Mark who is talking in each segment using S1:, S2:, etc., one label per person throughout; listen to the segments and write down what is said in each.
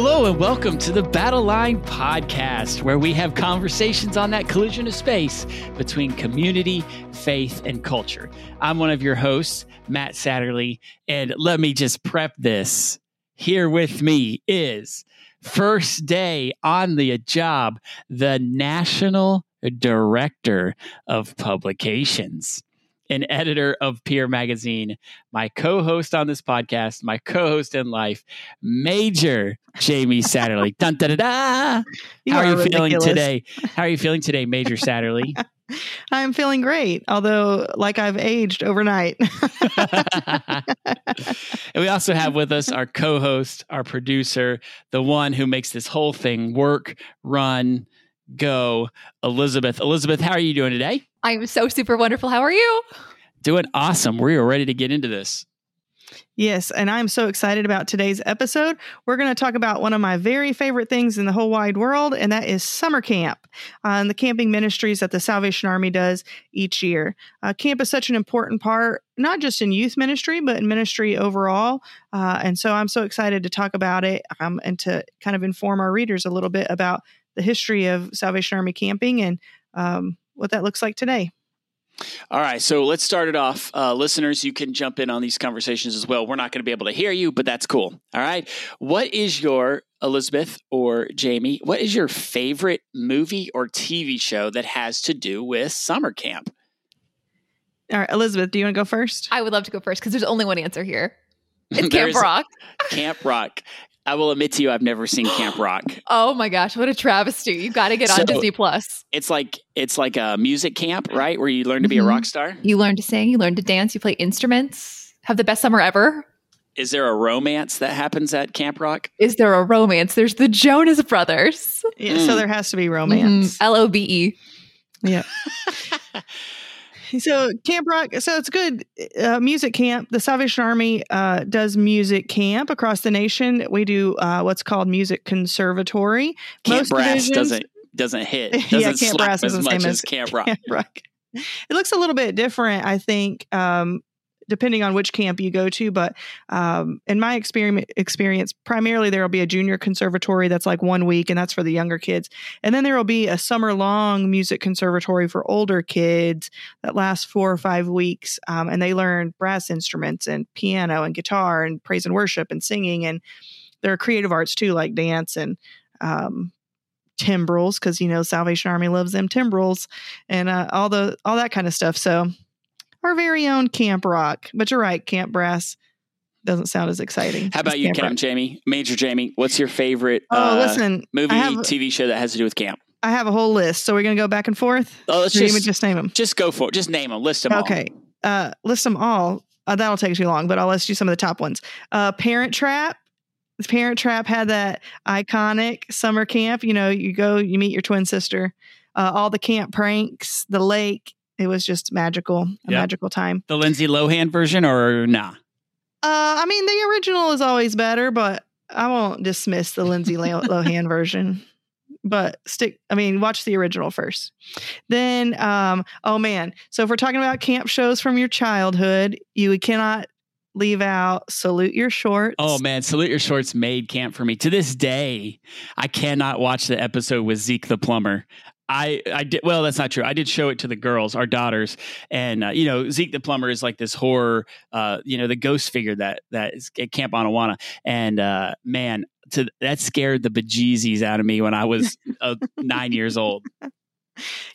S1: Hello and welcome to the Battle Line Podcast, where we have conversations on that collision of space between community, faith, and culture. I'm one of your hosts, Matt Satterley, and let me just prep this. Here with me is first day on the job, the National Director of Publications and editor of Peer Magazine, my co host on this podcast, my co host in life, Major Jamie Satterley. Dun, da, da, da.
S2: You
S1: How are,
S2: are
S1: you feeling today? How are you feeling today, Major Satterley?
S2: I'm feeling great, although like I've aged overnight.
S1: and we also have with us our co host, our producer, the one who makes this whole thing work, run, go, Elizabeth. Elizabeth, how are you doing today?
S3: I'm so super wonderful. How are you?
S1: Doing awesome. We are ready to get into this.
S2: yes, and I'm so excited about today's episode. We're going to talk about one of my very favorite things in the whole wide world, and that is summer camp uh, and the camping ministries that the Salvation Army does each year. Uh, camp is such an important part, not just in youth ministry, but in ministry overall. Uh, and so I'm so excited to talk about it um, and to kind of inform our readers a little bit about the history of Salvation Army camping and um, what that looks like today.
S1: All right, so let's start it off. Uh, listeners, you can jump in on these conversations as well. We're not going to be able to hear you, but that's cool. All right. What is your, Elizabeth or Jamie, what is your favorite movie or TV show that has to do with summer camp?
S2: All right, Elizabeth, do you want to go first?
S3: I would love to go first because there's only one answer here. It's Camp Rock.
S1: Camp Rock. I will admit to you, I've never seen Camp Rock.
S3: Oh my gosh, what a travesty! You got to get
S1: So-
S3: on Disney Plus.
S1: It's like it's like a music camp, right? Where you learn to be a
S3: Mhm.
S1: rock star.
S3: You learn to sing, you learn to dance, you play instruments. Have the best summer ever.
S1: Is there a romance that happens at Camp Rock?
S3: Is there a romance? There's the Jonas Brothers.
S2: Yeah,
S1: Mm.
S2: so there has to be romance.
S3: L O B E.
S2: Yeah. So Camp Rock, so it's good uh, music camp. The Salvation Army uh, does music camp across the nation. We do uh, what's called music conservatory.
S1: Camp
S2: Most
S1: Brass
S2: divisions-
S1: doesn't doesn't hit.
S2: Yeah,
S1: Doesn't
S2: Camp
S1: slap
S2: Brass
S1: as much as
S2: as
S1: Camp Rock.
S2: Camp Rock. It looks a little bit different, I think, um, depending on which camp you go to. But um, in my experiment experience, primarily there will be a junior conservatory that's like one week, and that's for the younger kids. And then there will be a summer long music conservatory for older kids that lasts four or five weeks, um, and they learn brass instruments and piano and guitar and praise and worship and singing, and there are creative arts too, like dance and um, timbrels, because you know Salvation Army loves them timbrels and uh, all the all that kind of stuff. So our very own Camp Rock. But you're right, Camp Brass doesn't sound as exciting.
S1: How about you,
S2: Camp
S1: Camp Jamie? Major Jamie, what's your favorite
S2: Oh,
S1: uh,
S2: listen,
S1: movie,
S2: have,
S1: TV show that has to do with camp?
S2: I have a whole list. So we're gonna go back and forth.
S1: Oh, let's
S2: Or you want me
S1: just
S2: just name them.
S1: just go for it. Just name them. List them all.
S2: Okay. Uh, list them all. Uh, that'll take too long, but I'll list you some of the top ones. Uh, Parent Trap. Parent Trap had that iconic summer camp. You know, you go, you meet your twin sister. Uh, all the camp pranks, the lake. It was just magical, a
S1: Yep.
S2: magical time.
S1: The Lindsay Lohan version or nah?
S2: Uh, I mean, the original is always better, but I won't dismiss the Lindsay Lohan version. But stick, I mean, watch the original first. Then, um, oh man. So if we're talking about camp shows from your childhood, you cannot leave out Salute Your Shorts.
S1: Oh man, Salute Your Shorts made camp for me. To this day, I cannot watch the episode with Zeke the plumber. I, I did well. That's not true. I did show it to the girls, our daughters, and uh, you know Zeke the plumber is like this horror, uh, you know, the ghost figure that that is at Camp Anawanna, and uh, man, to that scared the bejesus out of me when I was uh, nine years old.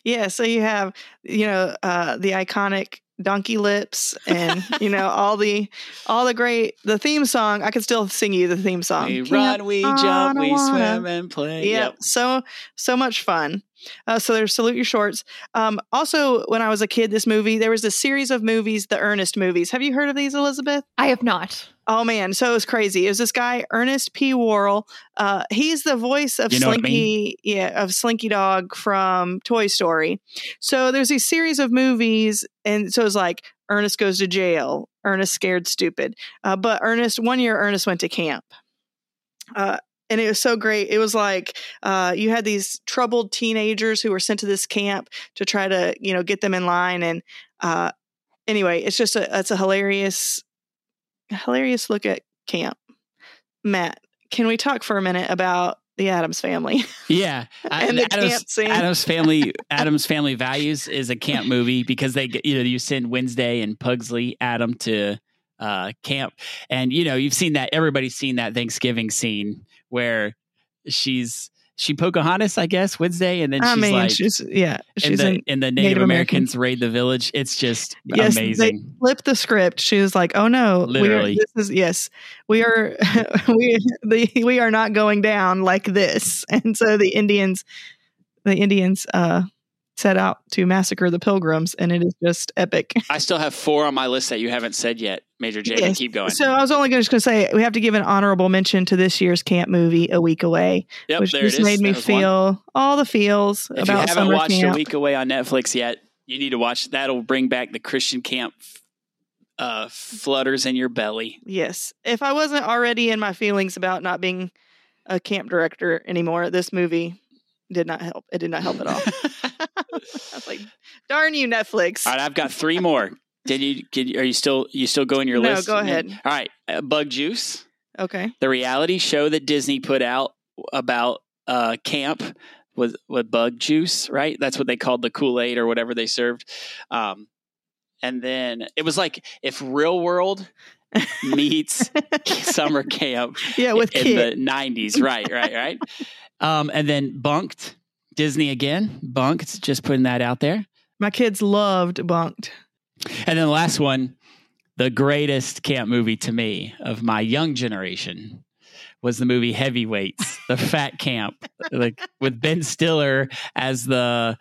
S2: Yeah, so you have, you know, uh, the iconic donkey lips and you know all the all the great the theme song i could still sing you the theme song
S1: We run, we jump, we swim and play.
S2: Yeah, so so much fun. Uh, so there's salute your shorts. Um, also, when I was a kid, this movie there was a series of movies, the Ernest movies. Have you heard of these, Elizabeth?
S3: I have not.
S2: Oh man, so it was crazy. It was this guy Ernest P. Worrell. Uh, he's the voice of
S1: You know what I
S2: Slinky, yeah, of Slinky Dog from Toy Story. So there's these series of movies, and so it's like Ernest goes to jail, Ernest scared stupid. Uh, but Ernest, one year, Ernest went to camp. Uh, and it was so great. It was like uh, you had these troubled teenagers who were sent to this camp to try to, you know, get them in line. And uh, anyway, it's just a it's a hilarious, hilarious look at camp. Matt, can we talk for a minute about the Addams family?
S1: Yeah,
S2: And the
S1: Addams,
S2: camp scene.
S1: Addams family. Addams family values is a camp movie because they get you know you send Wednesday and Pugsley Adam to uh, camp, and you know you've seen that everybody's seen that Thanksgiving scene where she's she Pocahontas, I guess Wednesday, and then
S2: I
S1: she's
S2: mean,
S1: like.
S2: she's yeah,
S1: and
S2: she's
S1: the,
S2: in.
S1: and the Native,
S2: Native
S1: Americans raid the village. It's just
S2: Yes, they-
S1: amazing.
S2: Flipped the script. She was like, "Oh no,
S1: Literally.
S2: we are, this is yes, we are we the we are not going down like this." And so the Indians, the Indians, uh, set out to massacre the Pilgrims, and it is just epic.
S1: I still have four on my list that you haven't said yet, Major J.
S2: Yes.
S1: Keep going.
S2: So I was only just going to say we have to give an honorable mention to this year's camp movie, A Week Away,
S1: yep,
S2: which
S1: there
S2: just
S1: it is.
S2: made me
S1: was one.
S2: feel all the feels
S1: If you
S2: about
S1: haven't
S2: summer
S1: watched
S2: camp.
S1: A Week Away on Netflix yet, you need to watch. That'll bring back the Christian camp uh, flutters in your belly.
S2: Yes. If I wasn't already in my feelings about not being a camp director anymore, this movie did not help. It did not help at all. I was like, darn you, Netflix.
S1: All right, I've got three more. Did you? Are you still? You still going your
S2: No,
S1: list?
S2: No, go ahead.
S1: All right, uh, Bug Juice,
S2: Okay.
S1: the reality show that Disney put out about uh, camp with with Bug Juice, right? That's what they called the Kool Aid or whatever they served. Um, and then it was like if Real World meets summer camp
S2: Yeah, with
S1: in
S2: Kid.
S1: the 90s right right right um, and then Bunk'd disney again Bunk'd just putting that out there.
S2: My kids loved Bunk'd.
S1: and then the last one the greatest camp movie to me of my young generation was the movie heavyweights the fat camp like with ben stiller as the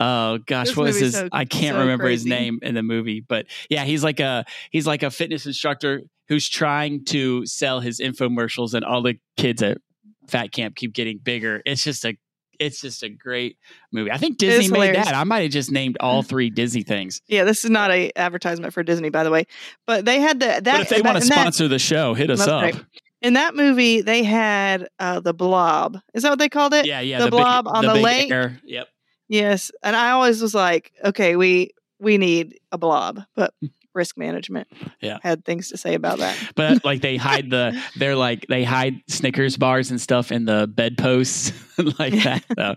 S1: oh gosh
S2: This
S1: what was his
S2: so-
S1: i can't
S2: so
S1: remember his name in the movie but yeah he's like a he's like a fitness instructor who's trying to sell his infomercials and all the kids at fat camp keep getting bigger. It's just a it's just a great movie. I think Disney made that. I might have just named all three Disney things.
S2: Yeah, this is not a advertisement for Disney, by the way. But they had the that.
S1: but if they
S2: that-
S1: want to
S2: in that-
S1: sponsor the show, hit us up.
S2: right. in that movie, they had uh, the Blob. Is that what they called it?
S1: Yeah, yeah.
S2: The
S1: big-
S2: blob on the
S1: big
S2: lake?
S1: air. Yep.
S2: Yes, and I always was like, okay, we we need a blob, but risk management
S1: Yeah.
S2: had things to say about that.
S1: But like they hide the, they're like they hide Snickers bars and stuff in the bedposts like that. So,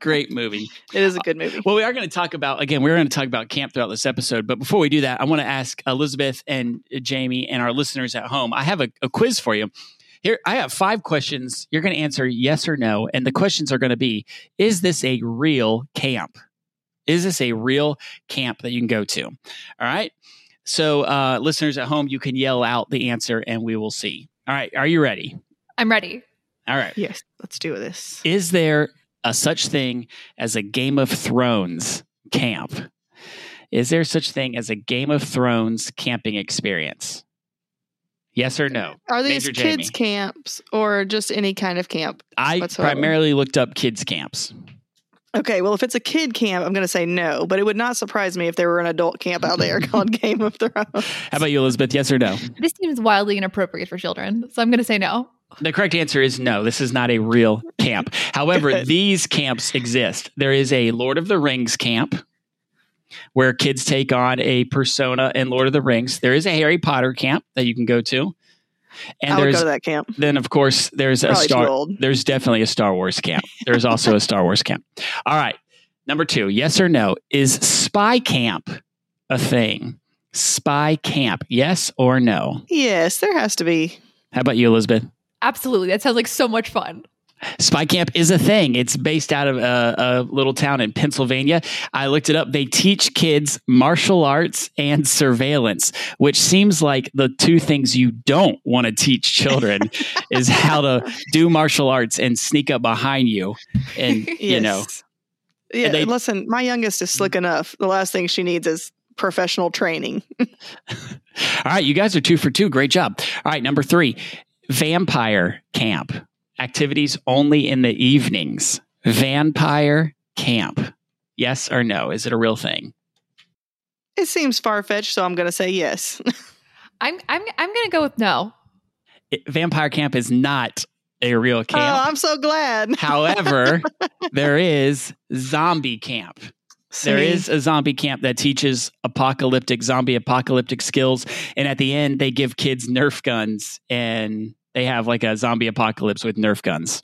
S1: great movie.
S2: It is a good movie.
S1: Well, we are going to talk about again. We're going to talk about camp throughout this episode. But before we do that, I want to ask Elizabeth and uh, Jamie and our listeners at home. I have a, a quiz for you. Here, I have five questions. You're going to answer yes or no, and the questions are going to be: Is this a real camp? Is this a real camp that you can go to? All right. So, uh, listeners at home, you can yell out the answer, and we will see. All right. Are you ready?
S3: I'm ready.
S1: All right.
S2: Yes, let's do this.
S1: Is there a such thing as a Game of Thrones camp? Is there such thing as a Game of Thrones camping experience? Yes or no?
S2: Are these
S1: Major
S2: kids
S1: Jamie.
S2: camps or just any kind of camp?
S1: I
S2: whatsoever.
S1: primarily looked up kids camps.
S2: Okay, well, if it's a kid camp, I'm going to say no, but it would not surprise me if there were an adult camp out there called Game of Thrones.
S1: How about you, Elizabeth? Yes or no?
S3: This seems wildly inappropriate for children, so I'm going to say no.
S1: The correct answer is no. This is not a real camp. However, these camps exist. There is a Lord of the Rings camp where kids take on a persona in Lord of the Rings. There is a Harry Potter camp that you can go to. And
S2: I would
S1: there's
S2: go to that camp.
S1: then of course there's a Star
S2: too old.
S1: there's definitely a Star Wars camp. There's also a Star Wars camp. All right. Number 2, yes or no, is spy camp a thing? Spy camp, yes or no?
S2: Yes, there has to be.
S1: How about you, Elizabeth?
S3: Absolutely. That sounds like so much fun.
S1: Spy camp is a thing. It's based out of a, a little town in Pennsylvania. I looked it up. They teach kids martial arts and surveillance, which seems like the two things you don't want to teach children is how to do martial arts and sneak up behind you. And, you know,
S2: Yeah,
S1: And they-
S2: listen, my youngest is slick mm. enough. The last thing she needs is professional training.
S1: all right, you guys are two for two. Great job. All right, number three, vampire camp. Activities only in the evenings. Vampire camp. Yes or no? Is it a real thing?
S2: It seems far fetched, so I'm going to say yes.
S3: I'm I'm I'm going to go with no.
S1: it- vampire camp is not a real
S2: oh,
S1: camp. Oh.
S2: I'm so glad.
S1: However, there is zombie camp. There
S2: See?
S1: is a zombie camp that teaches apocalyptic zombie apocalyptic skills, and at the end they give kids Nerf guns and they have like a zombie apocalypse with Nerf guns.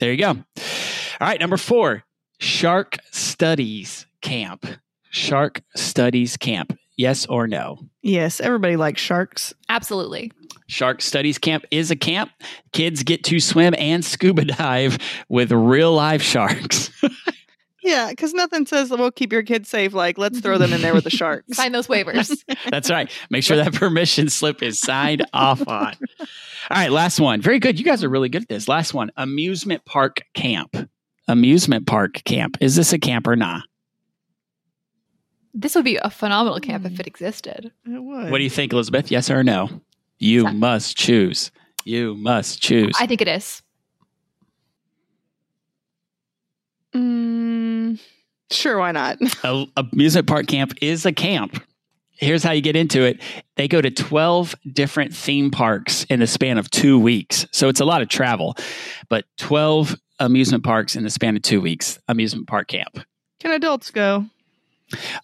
S1: There you go. All right, number four, Shark Studies Camp. Shark Studies Camp. Yes or no?
S2: Yes, everybody likes sharks.
S3: Absolutely.
S1: Shark Studies Camp is a camp. Kids get to swim and scuba dive with real live sharks.
S2: Yeah, because nothing says we'll keep your kids safe. Like, let's throw them in there with the sharks.
S3: Sign those waivers.
S1: That's right. Make sure that permission slip is signed off on. All right, last one. Very good. You guys are really good at this. Last one amusement park camp. Amusement park camp. Is this a camp or not?
S3: this would be a phenomenal camp if it existed.
S2: It would.
S1: What do you think, Elizabeth? Yes or no? You
S3: Sa-
S1: must choose. You must choose.
S3: I think it is.
S2: Mm, sure, why not?
S1: a amusement park camp is a camp. Here's how you get into it. They go to 12 different theme parks in the span of two weeks. So it's a lot of travel, but 12 amusement parks in the span of two weeks, amusement park camp.
S2: Can adults go?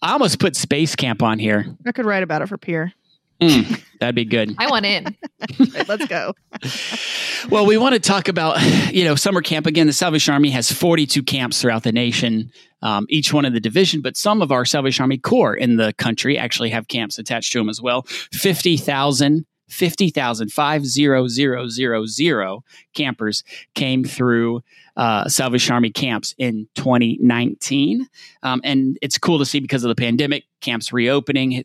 S1: I almost put space camp on here.
S2: I could write about it for Peer.
S1: Mm, that'd be good.
S3: I want in.
S2: Right, let's go.
S1: Well, we want to talk about, you know, summer camp. Again, the Salvation Army has 42 camps throughout the nation, um, each one in the division, but some of our Salvation Army Corps in the country actually have camps attached to them as well. 50,000, 50,000, 50,000 campers came through uh, Salvation Army camps in 2019. Um, and it's cool to see because of the pandemic, camps reopening,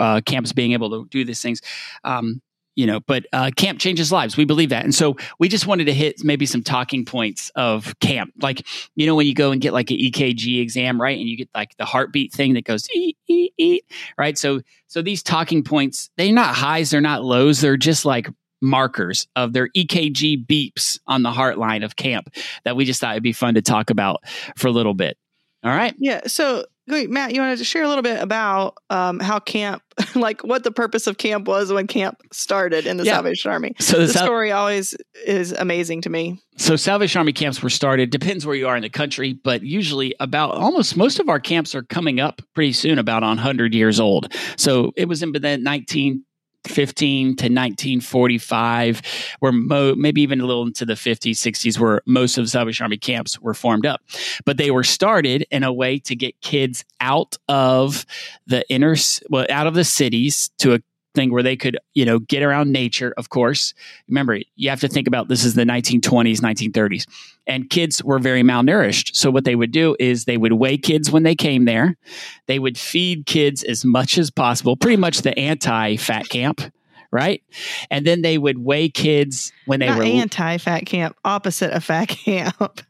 S1: uh, camps being able to do these things. Um, you know, but uh, camp changes lives. We believe that. And so we just wanted to hit maybe some talking points of camp. Like, you know, when you go and get like an EKG exam, right? And you get like the heartbeat thing that goes, ee, ee, ee, right? So, so these talking points, they're not highs, they're not lows. They're just like markers of their EKG beeps on the heart line of camp that we just thought it'd be fun to talk about for a little bit. All right.
S2: Yeah. So, Matt, you wanted to share a little bit about um, how camp, like what the purpose of camp was when camp started in the
S1: Yeah.
S2: Salvation Army.
S1: So the
S2: The
S1: Sal-
S2: story always is amazing to me.
S1: So Salvation Army camps were started, depends where you are in the country, but usually about almost most of our camps are coming up pretty soon, about 100 years old. So it was in the 1915 to 1945, where mo- maybe even a little into the 50s, 60s, where most of the Salvation Army camps were formed up. But they were started in a way to get kids out of the inner, well, out of the cities to a thing where they could, you know, get around nature, of course. Remember, you have to think about this is the 1920s, 1930s, and kids were very malnourished. So what they would do is they would weigh kids when they came there. They would feed kids as much as possible, pretty much the anti-fat camp, right? And then they would weigh kids when they
S2: Not
S1: were
S2: anti-fat camp, opposite of fat camp.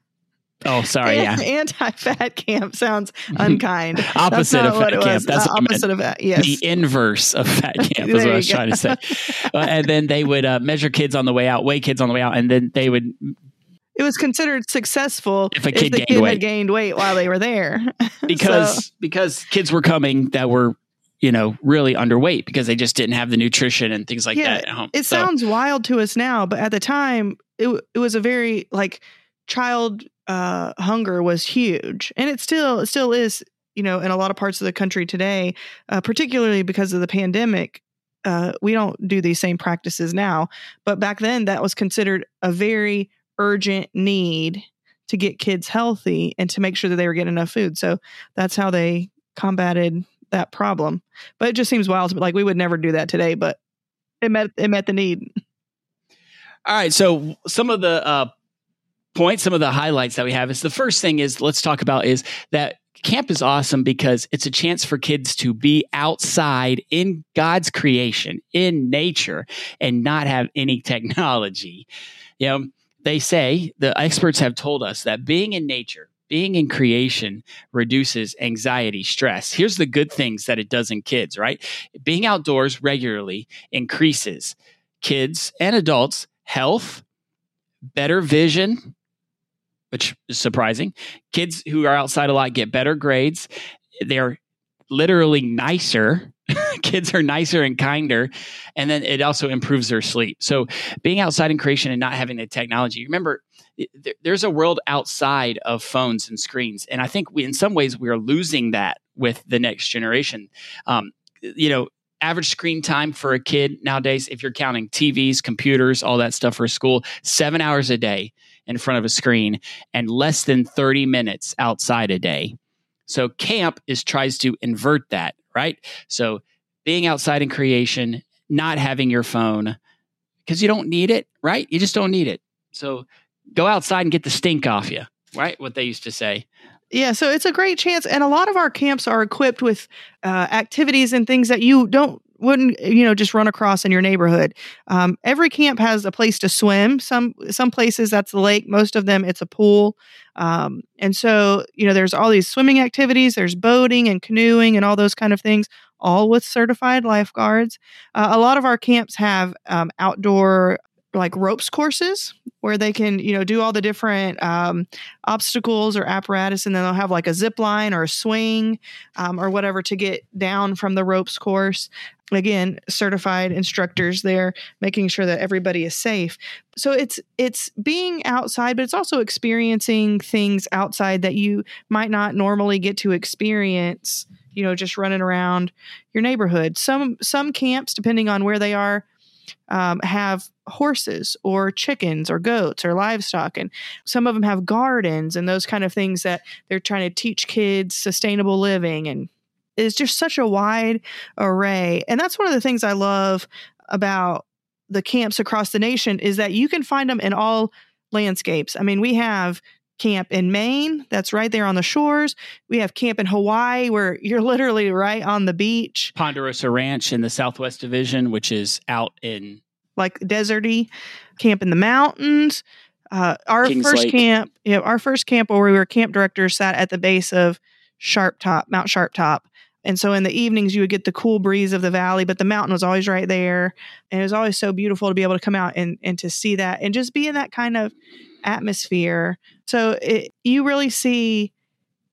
S1: Oh, sorry, yeah.
S2: Anti-fat camp sounds unkind.
S1: Opposite of fat camp. That's
S2: Uh,
S1: what I meant.
S2: opposite of that. Yes.
S1: The inverse of fat camp is what I was
S2: you
S1: trying
S2: go.
S1: to say. Uh, and then they would uh, measure kids on the way out, weigh kids on the way out, and then they would
S2: it was considered successful
S1: If a kid
S2: the
S1: gained
S2: kid
S1: weight.
S2: had gained weight while they were there.
S1: because
S2: So-
S1: because kids were coming that were you know really underweight because they just didn't have the nutrition and things like
S2: Yeah,
S1: that at home.
S2: it
S1: So-
S2: sounds wild to us now, but at the time, it it was a very like child uh, hunger was huge, and it still it still is. You know, in a lot of parts of the country today, uh, particularly because of the pandemic, uh, we don't do these same practices now. But back then, that was considered a very urgent need to get kids healthy and to make sure that they were getting enough food. So that's how they combated that problem. But it just seems wild. Like we would never do that today, but it met it met the need.
S1: All right. So some of the uh, points, some of the highlights that we have is the first thing is let's talk about is that camp is awesome because it's a chance for kids to be outside in God's creation, in nature, and not have any technology. You know, they say the experts have told us that being in nature, being in creation reduces anxiety, stress. Here's the good things that it does in kids, right? Being outdoors regularly increases kids and adults health, better vision, which is surprising. Kids who are outside a lot get better grades. They're literally nicer. Kids are nicer and kinder. And then it also improves their sleep. So being outside in creation and not having the technology, remember, there's a world outside of phones and screens. And I think we, in some ways, we are losing that with the next generation. Um, you know, average screen time for a kid nowadays, if you're counting TVs, computers, all that stuff for school, seven hours a day in front of a screen and less than 30 minutes outside a day. So camp is tries to invert that, right? So being outside in creation, not having your phone because you don't need it, right? You just don't need it. So go outside and get the stink off you, right? What they used to say.
S2: Yeah, so it's a great chance, and a lot of our camps are equipped with uh, activities and things that you don't wouldn't you know just run across in your neighborhood. Um, every camp has a place to swim. Some some places that's the lake. Most of them it's a pool. Um, and so you know there's all these swimming activities. There's boating and canoeing and all those kind of things, all with certified lifeguards. Uh, a lot of our camps have um, outdoor like ropes courses where they can you know do all the different um, obstacles or apparatus and then they'll have like a zip line or a swing um, or whatever to get down from the ropes course. Again certified instructors there making sure that everybody is safe. So it's it's being outside but it's also experiencing things outside that you might not normally get to experience you know just running around your neighborhood. Some some camps depending on where they are um, have horses or chickens or goats or livestock. And some of them have gardens and those kind of things that they're trying to teach kids sustainable living. And it's just such a wide array. And that's one of the things I love about the camps across the nation is that you can find them in all landscapes. I mean, we have camp in Maine that's right there on the shores. We have camp in Hawaii where you're literally right on the beach.
S1: Ponderosa Ranch in the Southwest Division, which is out in
S2: like deserty. Camp in the mountains. Uh, our
S1: Kings
S2: first
S1: Lake.
S2: camp, yeah, our first camp where we were camp directors sat at the base of Sharp Top, Mount Sharp Top. And so in the evenings, you would get the cool breeze of the valley, but the mountain was always right there. And it was always so beautiful to be able to come out and, and to see that and just be in that kind of atmosphere. So it, you really see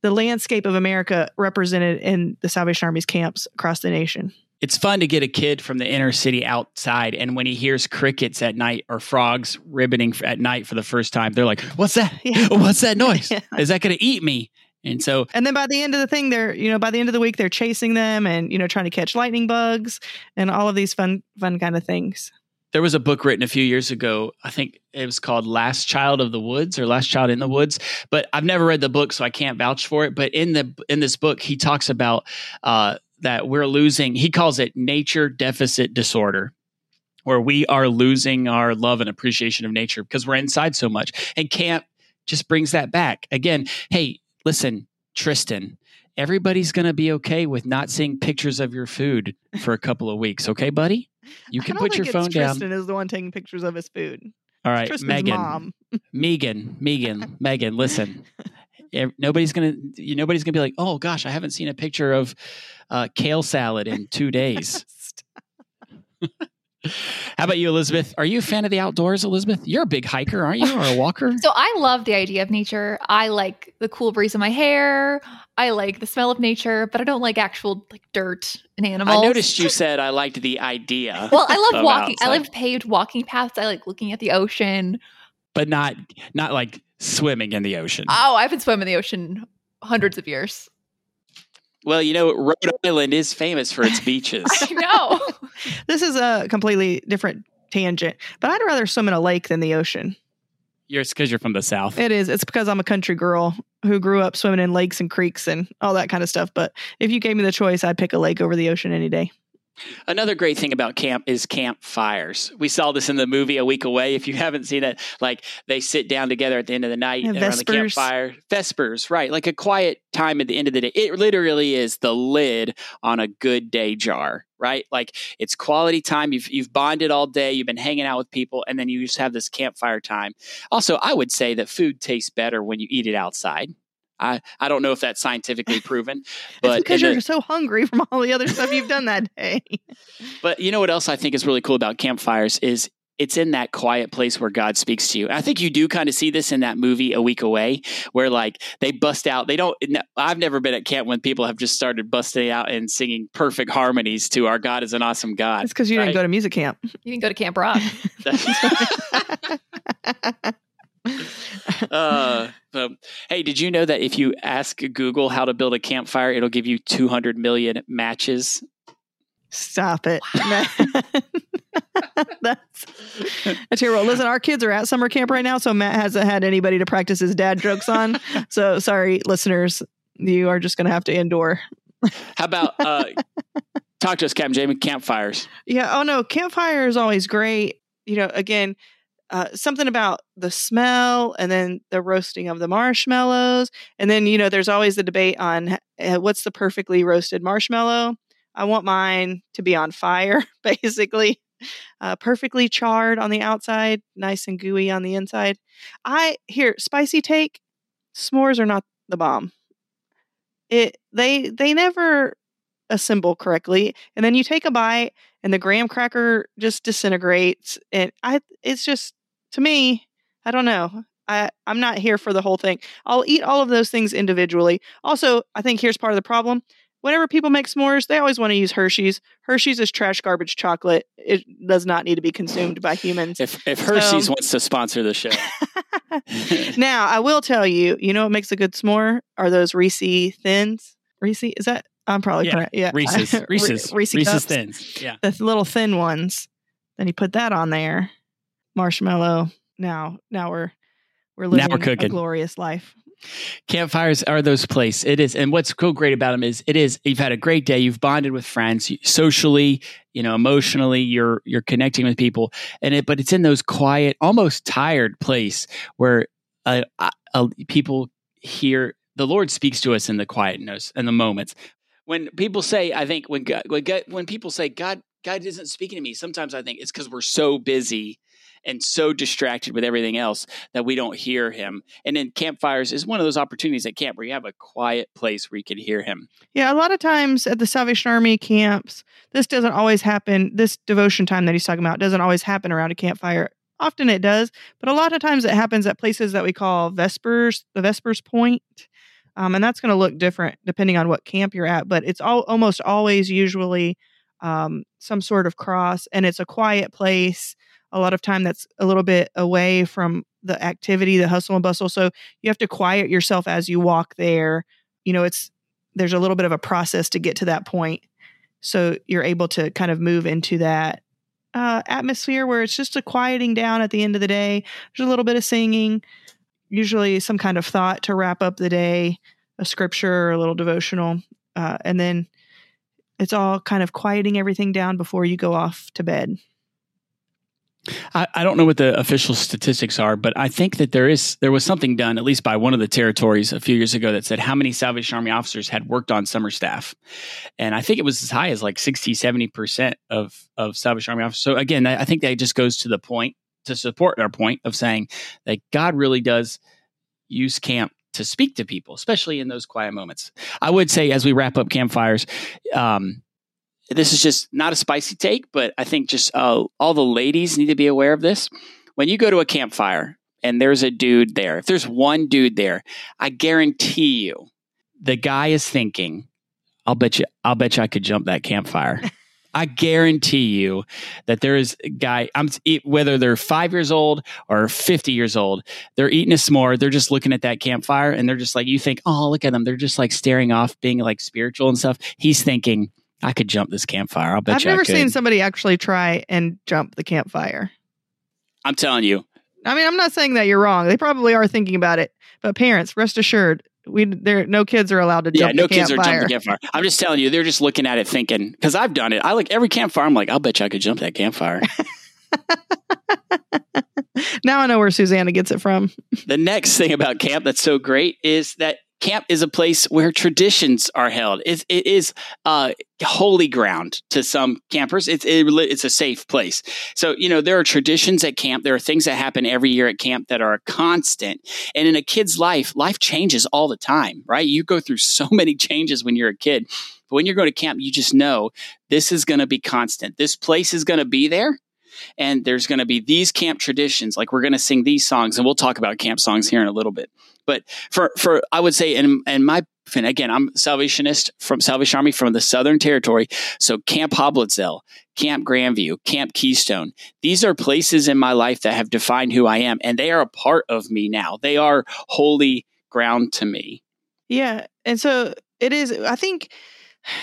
S2: the landscape of America represented in the Salvation Army's camps across the nation.
S1: it's fun to get a kid from the inner city outside and when he hears crickets at night or frogs ribboning at night for the first time they're like what's that
S2: Yeah.
S1: what's that noise
S2: Yeah.
S1: is that going to eat me and so
S2: And then by the end of the thing, they're, you know, by the end of the week, they're chasing them and, you know, trying to catch lightning bugs and all of these fun, fun kind of things.
S1: There was a book written a few years ago. I think it was called last child of the woods or last child in the woods but i've never read the book so i can't vouch for it. But in the in this book he talks about uh, that we're losing he calls it nature deficit disorder where we are losing our love and appreciation of nature because we're inside so much and camp just brings that back. Again hey listen tristan everybody's going to be okay with not seeing pictures of your food for a couple of weeks okay buddy you can put your phone
S2: it's
S1: down
S2: Tristan is the one taking pictures of his food.
S1: all right,
S2: Tristan's
S1: Megan,
S2: mom.
S1: Megan, Megan, Megan. Listen, nobody's gonna, nobody's gonna be like, oh gosh, I haven't seen a picture of uh, kale salad in two days. How about you, Elizabeth? Are you a fan of the outdoors, Elizabeth? You're a big hiker, aren't you, or a walker?
S3: So I love the idea of nature. I like the cool breeze in my hair. I like the smell of nature, but I don't like actual like dirt and animals.
S1: I noticed you said I liked the idea,
S3: Well, I love walking. I love paved walking paths. I like looking at the ocean.
S1: but not not like swimming in the ocean.
S3: Oh, I've been swimming in the ocean hundreds of years.
S1: Well, you know, Rhode Island is famous for its beaches.
S3: I know.
S2: This is a completely different tangent, but I'd rather swim in a lake than the ocean.
S1: You're because you're from the south.
S2: It is. It's because I'm a country girl who grew up swimming in lakes and creeks and all that kind of stuff. But if you gave me the choice, I'd pick a lake over the ocean any day.
S1: Another great thing about camp is campfires. We saw this in the movie A Week Away. If you haven't seen it, like they sit down together at the end of the night
S2: Yeah,
S1: around the campfire. Vespers, right? Like a quiet time at the end of the day. It literally is the lid on a good day jar, right? Like it's quality time. You've you've bonded all day. You've been hanging out with people, and then you just have this campfire time. Also, I would say that food tastes better when you eat it outside. I, I don't know if that's scientifically proven,
S2: It's
S1: but
S2: because you're so hungry from all the other stuff you've done that day.
S1: But you know what else I think is really cool about campfires is it's in that quiet place where God speaks to you. And I think you do kind of see this in that movie A Week Away, where like they bust out. They don't. I've never been at camp when people have just started busting out and singing perfect harmonies to "Our God is an awesome God."
S2: It's because you
S1: Right.
S2: didn't go to music camp.
S3: You can go to Camp Rock.
S1: uh, so, hey, did you know that if you ask Google how to build a campfire, it'll give you 200 million matches?
S2: Stop it. that's that's terrible. Listen, our kids are at summer camp right now, so Matt hasn't had anybody to practice his dad jokes on. So sorry, listeners, you are just going to have to endure.
S1: How about uh, talk to us, Captain Jamie? Campfires.
S2: Yeah. Oh no, campfire is always great. You know, again, uh, something about the smell and then the roasting of the marshmallows. And then, you know, there's always the debate on uh, what's the perfectly roasted marshmallow. I want mine to be on fire, basically, uh, perfectly charred on the outside, nice and gooey on the inside. I here spicy take s'mores are not the bomb. It they they never assemble correctly, and then you take a bite and the graham cracker just disintegrates, and I it's just to me I don't know. I, I'm not here for the whole thing. I'll eat all of those things individually. Also, I think here's part of the problem whenever people make s'mores, they always want to use Hershey's. Hershey's is trash garbage chocolate. It does not need to be consumed by humans.
S1: If if Hershey's so, wants to sponsor the show.
S2: now, I will tell you, you know what makes a good s'more are those Reese thins. Reese, is that I'm probably
S1: yeah.
S2: correct. Yeah.
S1: Reese's. Reese's.
S2: Reese
S1: Reese's thins. Yeah.
S2: The little thin ones. Then you put that on there. Marshmallow. Now, now we're we're living
S1: now we're cooking.
S2: a glorious life.
S1: Campfires are those place. It is, and what's so great about them is it is. You've had a great day. You've bonded with friends, socially, you know, emotionally. You're you're connecting with people, and it. But it's in those quiet, almost tired place where uh, uh, people hear the Lord speaks to us in the quietness and the moments. When people say, I think when God, when, God, when people say God God isn't speaking to me, sometimes I think it's because we're so busy and so distracted with everything else that we don't hear him. And then campfires is one of those opportunities at camp where you have a quiet place where you can hear him.
S2: Yeah, a lot of times at the Salvation Army camps, this doesn't always happen. This devotion time that he's talking about doesn't always happen around a campfire. Often it does, but a lot of times it happens at places that we call Vespers, the Vespers point. Um, and that's going to look different depending on what camp you're at, but it's all almost always usually um, some sort of cross, and it's a quiet place a lot of time that's a little bit away from the activity, the hustle and bustle. So you have to quiet yourself as you walk there. You know, it's there's a little bit of a process to get to that point. So you're able to kind of move into that uh, atmosphere where it's just a quieting down at the end of the day. There's a little bit of singing, usually some kind of thought to wrap up the day, a scripture or a little devotional. Uh, and then it's all kind of quieting everything down before you go off to bed.
S1: I, I, don't know what the official statistics are, but I think that there is there was something done at least by one of the territories a few years ago that said how many Salvation Army officers had worked on summer staff, and I think it was as high as like 60, 70 percent of of Salvation Army officers. So again, I think that just goes to the point to support our point of saying that God really does use camp to speak to people, especially in those quiet moments. I would say as we wrap up campfires. Um, this is just not a spicy take, but I think just uh, all the ladies need to be aware of this. When you go to a campfire and there's a dude there, if there's one dude there, I guarantee you the guy is thinking, I'll bet you, I'll bet you I could jump that campfire. I guarantee you that there is a guy, I'm, whether they're five years old or 50 years old, they're eating a s'more. They're just looking at that campfire and they're just like, you think, oh, look at them. They're just like staring off, being like spiritual and stuff. He's thinking, I could jump this campfire. I'll bet
S2: I've
S1: you.
S2: I've never seen somebody actually try and jump the campfire.
S1: I'm telling you.
S2: I mean, I'm not saying that you're wrong. They probably are thinking about it, but parents, rest assured, we there no kids are allowed to jump.
S1: Yeah, no
S2: kids
S1: are jumping the campfire. I'm just telling you, they're just looking at it thinking because I've done it. I like every campfire. I'm like, I'll bet you I could jump that campfire.
S2: now I know where Susanna gets it from.
S1: the next thing about camp that's so great is that camp is a place where traditions are held. It's, it is uh, holy ground to some campers. It's it, it's a safe place. So you know there are traditions at camp. There are things that happen every year at camp that are constant. And in a kid's life, life changes all the time, right? You go through so many changes when you're a kid. But when you're going to camp, you just know this is going to be constant. This place is going to be there and there's going to be these camp traditions like we're going to sing these songs and we'll talk about camp songs here in a little bit but for for I would say, in in my and again, I'm Salvationist from Salvation Army from the Southern Territory. So Camp Hoblitzelle, Camp Grandview, Camp Keystone. These are places in my life that have defined who I am, and they are a part of me now. They are holy ground to me.
S2: Yeah, and so it is. I think,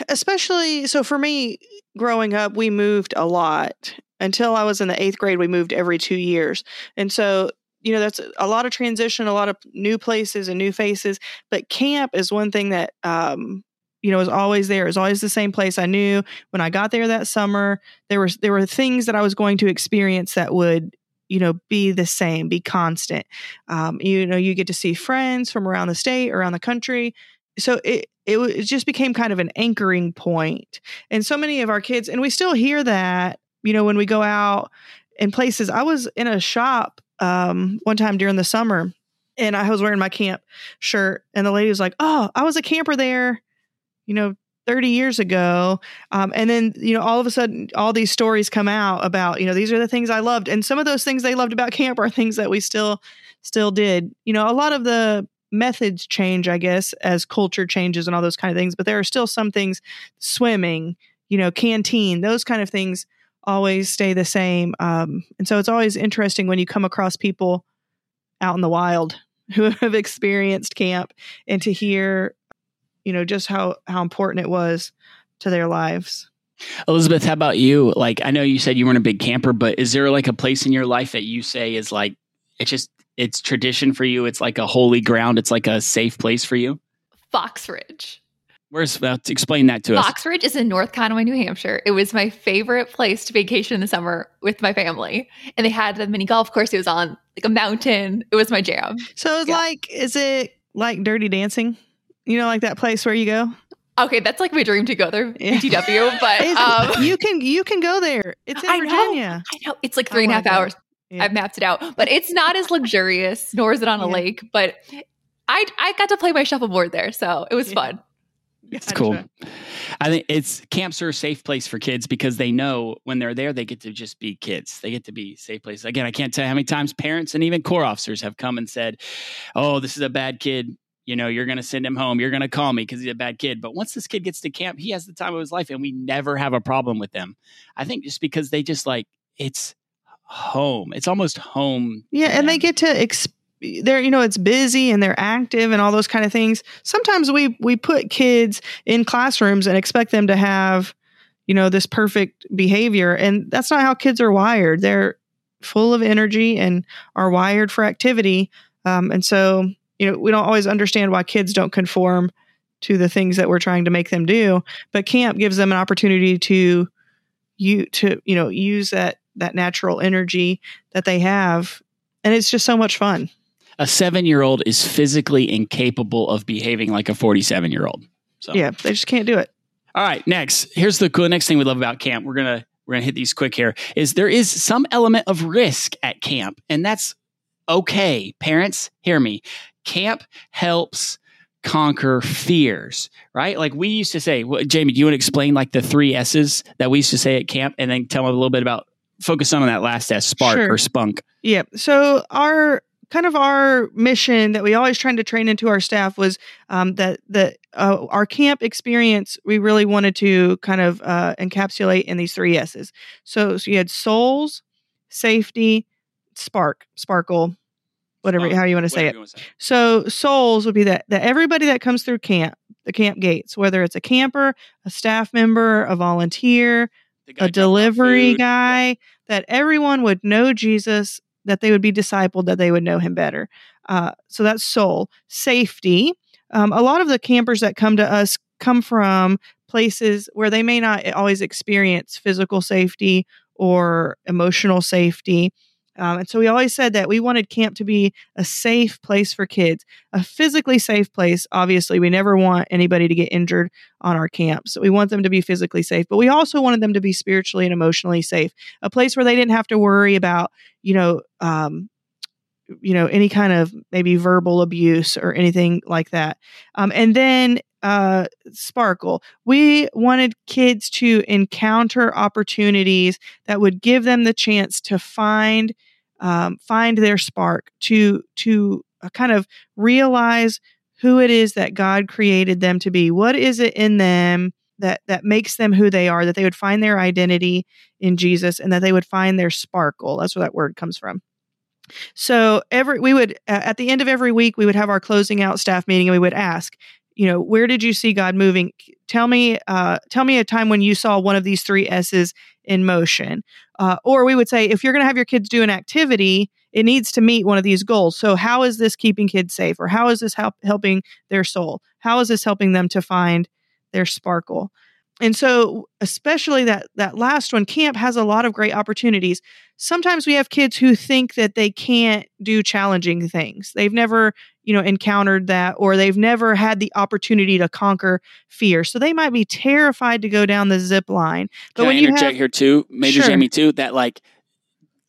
S2: especially so for me, growing up, we moved a lot. Until I was in the eighth grade, we moved every two years. And so, you know, that's a lot of transition, a lot of new places and new faces. But camp is one thing that, um, you know, is always there is always the same place. I knew when I got there that summer, there was there were things that I was going to experience that would you know be the same be constant um, you know you get to see friends from around the state around the country so it, it it just became kind of an anchoring point and so many of our kids and we still hear that you know when we go out in places i was in a shop um, one time during the summer and i was wearing my camp shirt and the lady was like oh i was a camper there you know 30 years ago. Um, and then you know all of a sudden all these stories come out about you know these are the things i loved and some of those things they loved about camp are things that we still still did. You know a lot of the methods change i guess as culture changes and all those kind of things but there are still some things swimming you know canteen those kind of things always stay the same um, and so it's always interesting when you come across people out in the wild who have experienced camp and to hear you know just how how important it was to their lives.
S1: Elizabeth how about you? Like i know you said you weren't a big camper but is there like a place in your life that you say is like it's just it's tradition for you? It's like a holy ground? It's like a safe place for you?
S3: Fox ridge
S1: Where's well, explain that to us?
S3: Fox is in North Conway, New Hampshire. It was my favorite place to vacation in the summer with my family. And they had a mini golf course. It was on like a mountain. It was my jam.
S2: So it's yeah. like, is it like Dirty Dancing? You know, like that place where you go.
S3: Okay, that's like my dream to go there, yeah. BTW. But um,
S2: you can you can go there. It's in I Virginia.
S3: Know, I know it's like three and a half hours. Yeah. I've mapped it out, but it's not as luxurious, nor is it on a yeah. lake. But I I got to play my shuffleboard there, so it was yeah. fun.
S1: It's cool. I think it's camps are a safe place for kids because they know when they're there, they get to just be kids. They get to be safe places. Again, I can't tell you how many times parents and even corps officers have come and said, "Oh, this is a bad kid you know, you're going to send him home. You're going to call me because he's a bad kid. But once this kid gets to camp, he has the time of his life and we never have a problem with them. I think just because they just like, it's home. It's almost home.
S2: Yeah. And they get to, exp- they're, you know, it's busy and they're active and all those kind of things. Sometimes we, we put kids in classrooms and expect them to have, you know, this perfect behavior. And that's not how kids are wired. They're full of energy and are wired for activity. Um, and so, you know, we don't always understand why kids don't conform to the things that we're trying to make them do, but camp gives them an opportunity to you to, you know, use that that natural energy that they have and it's just so much fun.
S1: A 7-year-old is physically incapable of behaving like a 47-year-old.
S2: So Yeah, they just can't do it.
S1: All right, next. Here's the cool next thing we love about camp. We're going to we're to hit these quick here. Is there is some element of risk at camp and that's okay. Parents, hear me camp helps conquer fears, right? Like we used to say, well, Jamie, do you want to explain like the three S's that we used to say at camp and then tell them a little bit about focus on that last S, spark sure. or spunk?
S2: Yeah. So our kind of our mission that we always trying to train into our staff was um, that that uh, our camp experience we really wanted to kind of uh, encapsulate in these three S's. So, so you had souls, safety, spark, sparkle, whatever oh, how you want to say it. Say. So souls would be that that everybody that comes through camp, the camp gates, whether it's a camper, a staff member, a volunteer, a delivery guy, that everyone would know Jesus, that they would be discipled, that they would know him better. Uh, so that's soul safety. Um, a lot of the campers that come to us come from places where they may not always experience physical safety or emotional safety. Um, and so we always said that we wanted camp to be a safe place for kids, a physically safe place. Obviously, we never want anybody to get injured on our camps. We want them to be physically safe, but we also wanted them to be spiritually and emotionally safe, a place where they didn't have to worry about, you know, um, you know, any kind of maybe verbal abuse or anything like that. Um, and then uh, Sparkle. We wanted kids to encounter opportunities that would give them the chance to find um, find their spark, to to uh, kind of realize who it is that God created them to be. What is it in them that that makes them who they are? That they would find their identity in Jesus, and that they would find their sparkle. That's where that word comes from. So every we would at the end of every week we would have our closing out staff meeting and we would ask you know, where did you see God moving? Tell me, uh, tell me a time when you saw one of these three S's in motion. Uh, or we would say, if you're going to have your kids do an activity, it needs to meet one of these goals. So, how is this keeping kids safe, or how is this help, helping their soul? How is this helping them to find their sparkle? And so, especially that that last one, camp has a lot of great opportunities. Sometimes we have kids who think that they can't do challenging things. They've never, you know, encountered that or they've never had the opportunity to conquer fear. So they might be terrified to go down the zip line.
S1: But Can when I interject you have, here too, Major sure. Jamie too, that like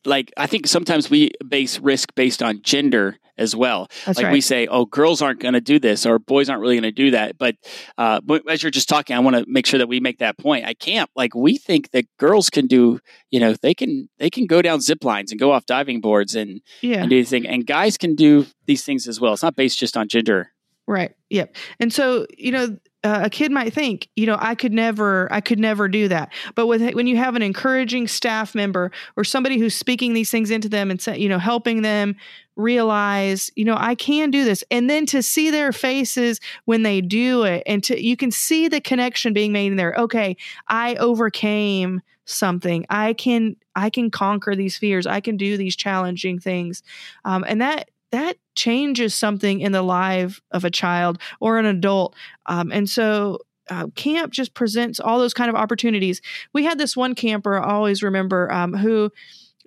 S1: like I think sometimes we base risk based on gender as well.
S2: That's
S1: like
S2: right.
S1: we say, oh, girls aren't going to do this, or boys aren't really going to do that. But, uh, but as you're just talking, I want to make sure that we make that point. I can't like we think that girls can do, you know, they can they can go down zip lines and go off diving boards and
S2: yeah.
S1: and do anything, and guys can do these things as well. It's not based just on gender.
S2: Right. Yep. And so, you know, uh, a kid might think, you know, I could never, I could never do that. But with when you have an encouraging staff member or somebody who's speaking these things into them and say, you know, helping them realize, you know, I can do this, and then to see their faces when they do it, and to you can see the connection being made in there. Okay, I overcame something. I can, I can conquer these fears. I can do these challenging things, um, and that that changes something in the life of a child or an adult. Um, and so uh, camp just presents all those kind of opportunities. We had this one camper, I always remember, um, who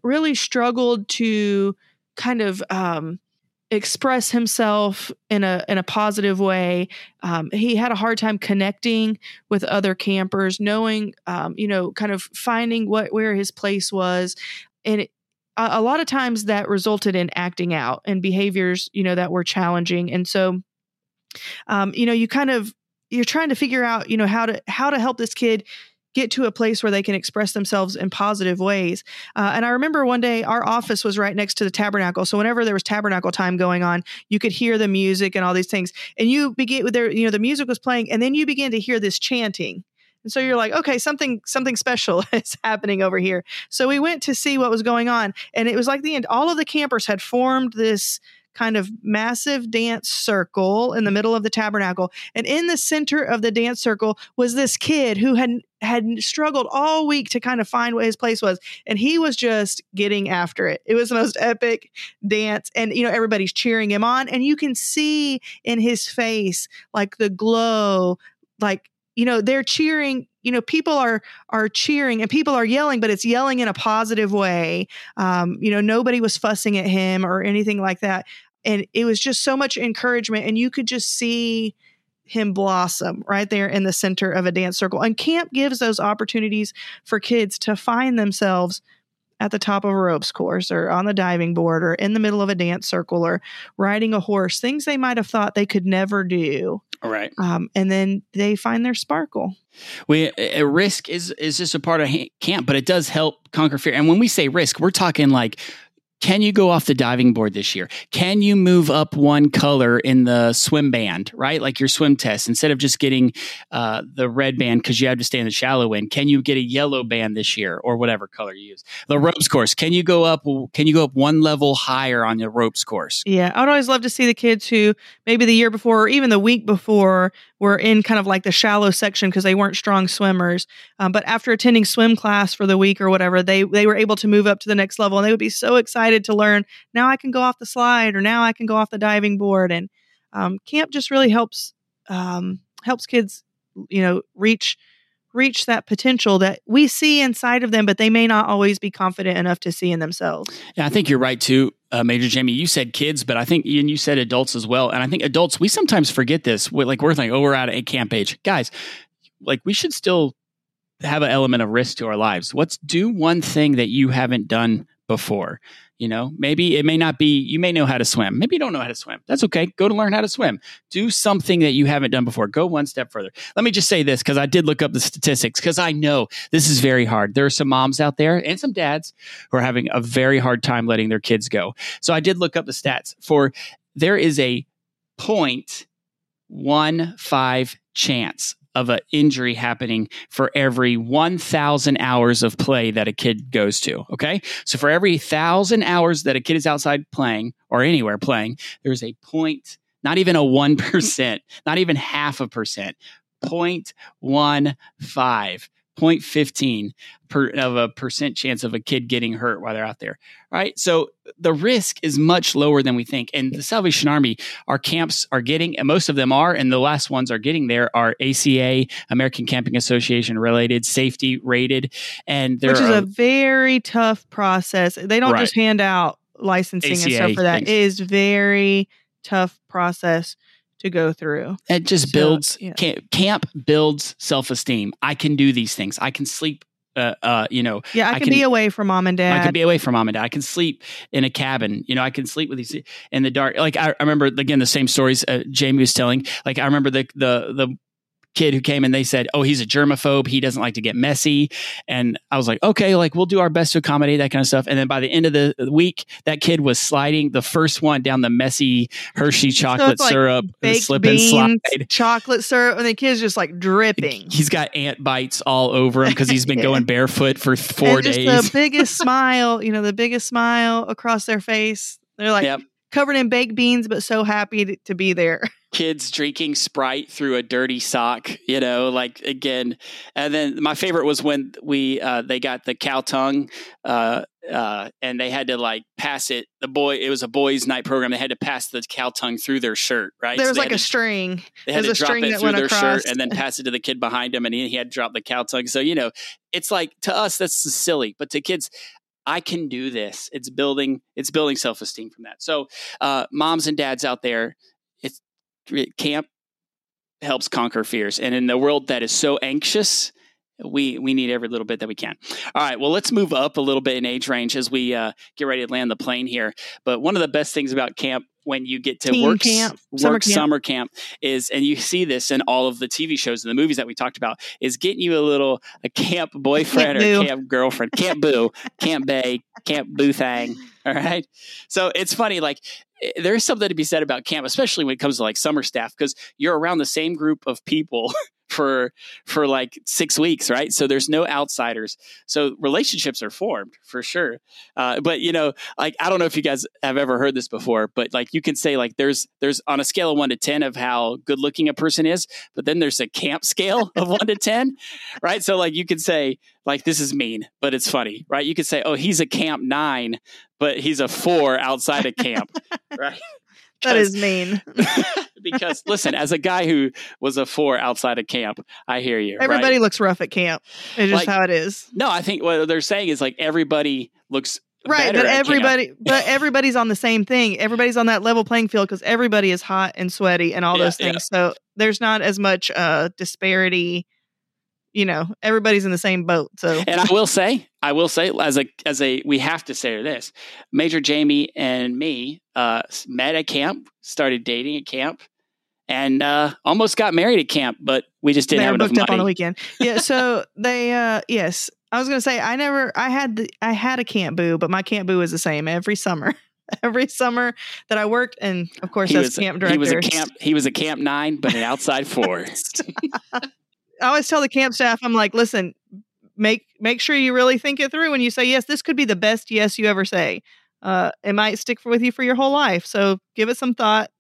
S2: really struggled to kind of um, express himself in a in a positive way. Um, he had a hard time connecting with other campers, knowing, um, you know, kind of finding what where his place was, and it, a lot of times that resulted in acting out and behaviors, you know, that were challenging. And so, um, you know, you kind of you're trying to figure out, you know, how to how to help this kid get to a place where they can express themselves in positive ways. Uh, and I remember one day our office was right next to the tabernacle. So whenever there was tabernacle time going on, you could hear the music and all these things. And you begin with there, you know, the music was playing, and then you begin to hear this chanting. And so you're like, okay, something something special is happening over here. So we went to see what was going on, and it was like the end. All of the campers had formed this kind of massive dance circle in the middle of the tabernacle, and in the center of the dance circle was this kid who had had struggled all week to kind of find what his place was and he was just getting after it it was the most epic dance and you know everybody's cheering him on and you can see in his face like the glow like you know they're cheering you know people are are cheering and people are yelling but it's yelling in a positive way. Um, you know nobody was fussing at him or anything like that. And it was just so much encouragement and you could just see him blossom right there in the center of a dance circle. And camp gives those opportunities for kids to find themselves at the top of a ropes course or on the diving board or in the middle of a dance circle or riding a horse things they might have thought they could never do.
S1: Right.
S2: Um, and then they find their sparkle.
S1: We a risk is is just a part of camp but it does help conquer fear. And when we say risk we're talking like can you go off the diving board this year? Can you move up one color in the swim band, right? Like your swim test, instead of just getting uh, the red band because you have to stay in the shallow end. Can you get a yellow band this year, or whatever color you use? The ropes course. Can you go up? Can you go up one level higher on the ropes course?
S2: Yeah, I would always love to see the kids who maybe the year before or even the week before were in kind of like the shallow section because they weren't strong swimmers. Um, but after attending swim class for the week or whatever, they they were able to move up to the next level, and they would be so excited to learn. Now I can go off the slide, or now I can go off the diving board, and um, camp just really helps um, helps kids, you know, reach reach that potential that we see inside of them, but they may not always be confident enough to see in themselves.
S1: Yeah, I think you're right too, uh, Major Jamie. You said kids, but I think and you said adults as well. And I think adults, we sometimes forget this. We're like we're like, oh, we're out at a camp age, guys. Like we should still have an element of risk to our lives. Let's do one thing that you haven't done before. You know, maybe it may not be, you may know how to swim. Maybe you don't know how to swim. That's okay. Go to learn how to swim. Do something that you haven't done before. Go one step further. Let me just say this because I did look up the statistics because I know this is very hard. There are some moms out there and some dads who are having a very hard time letting their kids go. So I did look up the stats for there is a point one five chance of an injury happening for every 1,000 hours of play that a kid goes to. Okay. So for every thousand hours that a kid is outside playing or anywhere playing, there's a point not even a 1%, not even half a percent, 0.15, 0.15 per, of a percent chance of a kid getting hurt while they're out there. Right. So the risk is much lower than we think. And the Salvation Army, our camps are getting, and most of them are, and the last ones are getting there are ACA, American Camping Association related, safety rated. And there
S2: Which is a very tough process. They don't
S1: Right.
S2: just hand out licensing and stuff for that.
S1: things.
S2: It is very tough process to go through.
S1: It just
S2: So,
S1: builds
S2: yeah.
S1: camp, camp builds self esteem. I can do these things. I can sleep. Uh, uh, you know,
S2: Yeah, I,
S1: I
S2: can, be away from mom and dad.
S1: I can be away from mom and dad. I can sleep in a cabin. You know, I can sleep with these in the dark. Like I, I remember again the same stories uh, Jamie was telling. Like I remember the the the kid who came and they said, "Oh, he's a germaphobe. He doesn't like to get messy." And I was like, "Okay, like we'll do our best to accommodate that kind of stuff." And then by the end of the week, that kid was sliding the first one down the messy Hershey chocolate
S2: it's like
S1: syrup, slip and
S2: beans,
S1: slide.
S2: chocolate syrup, and the kid's just like dripping.
S1: He's got ant bites all over him because he's been going barefoot for four
S2: and just
S1: days.
S2: the biggest smile, you know, the biggest smile across their face. They're like
S1: Yep.
S2: Covered in baked beans, but so happy to, to be there.
S1: kids drinking Sprite through a dirty sock, you know, like again. And then my favorite was when we uh, they got the cow tongue, uh, uh, and they had to like pass it. The boy, it was a boys' night program. They had to pass the cow tongue through their shirt, right?
S2: There was
S1: they
S2: like a
S1: to-
S2: string.
S1: they had to
S2: there's a
S1: drop
S2: string
S1: it
S2: that
S1: through
S2: went
S1: their
S2: across.
S1: shirt and then pass it to the kid behind him, and he, he had to drop the cow tongue. So you know, it's like to us that's silly, but to kids. I can do this. It's building. It's building self esteem from that. So, uh, moms and dads out there, it's camp helps conquer fears, and in the world that is so anxious, we we need every little bit that we can. All right, well, let's move up a little bit in age range as we uh, get ready to land the plane here. But one of the best things about camp when you get to
S2: Teen
S1: work
S2: camp,
S1: work
S2: summer camp.
S1: summer camp is, and you see this in all of the TV shows and the movies that we talked about, is getting you a little a camp boyfriend
S2: Camp
S1: or
S2: boo.
S1: camp girlfriend, camp boo, camp bay, camp boo thang. All right, so it's funny, like eh, there's something to be said about camp, especially when it comes to like summer staff, because you're around the same group of people for for like six weeks, right? So there's no outsiders, so relationships are formed for sure. Uh, but you know, like I don't know if you guys have ever heard this before, but like you can say like there's there's on a scale of one to ten of how good looking a person is, but then there's a camp scale of one to ten, right? So like you could say like this is mean, but it's funny, right? You could say oh he's a camp nine, but he's a four outside of camp, right?
S2: That is mean.
S1: because listen, as a guy who was a four outside of camp, I hear you. right?
S2: Everybody looks rough at camp. It's just
S1: Like,
S2: how it is.
S1: No, I think what they're saying is like everybody looks
S2: Right, but everybody, but everybody's on the same thing. Everybody's on that level playing field because everybody is hot and sweaty and all
S1: Yeah,
S2: those
S1: yeah.
S2: things. So there's not as much uh disparity. You know, everybody's in the same boat. So
S1: And I will say, I will say, as a as a, we have to say this: Major Jamie and me uh, met at camp, started dating at camp, and uh, almost got married at camp, but we just didn't
S2: they
S1: have enough
S2: booked up on the weekend. Yeah, so they uh yes. I was gonna say I never I had the I had a camp boo, but my camp boo was the same every summer. Every summer that I worked, and of course
S1: He
S2: as
S1: was,
S2: camp
S1: he was a camp. He was a camp nine, but an outside four.
S2: I always tell the camp staff, I'm like, listen, make make sure you really think it through when you say yes. This could be the best yes you ever say. Uh, it might stick with you for your whole life. So give it some thought,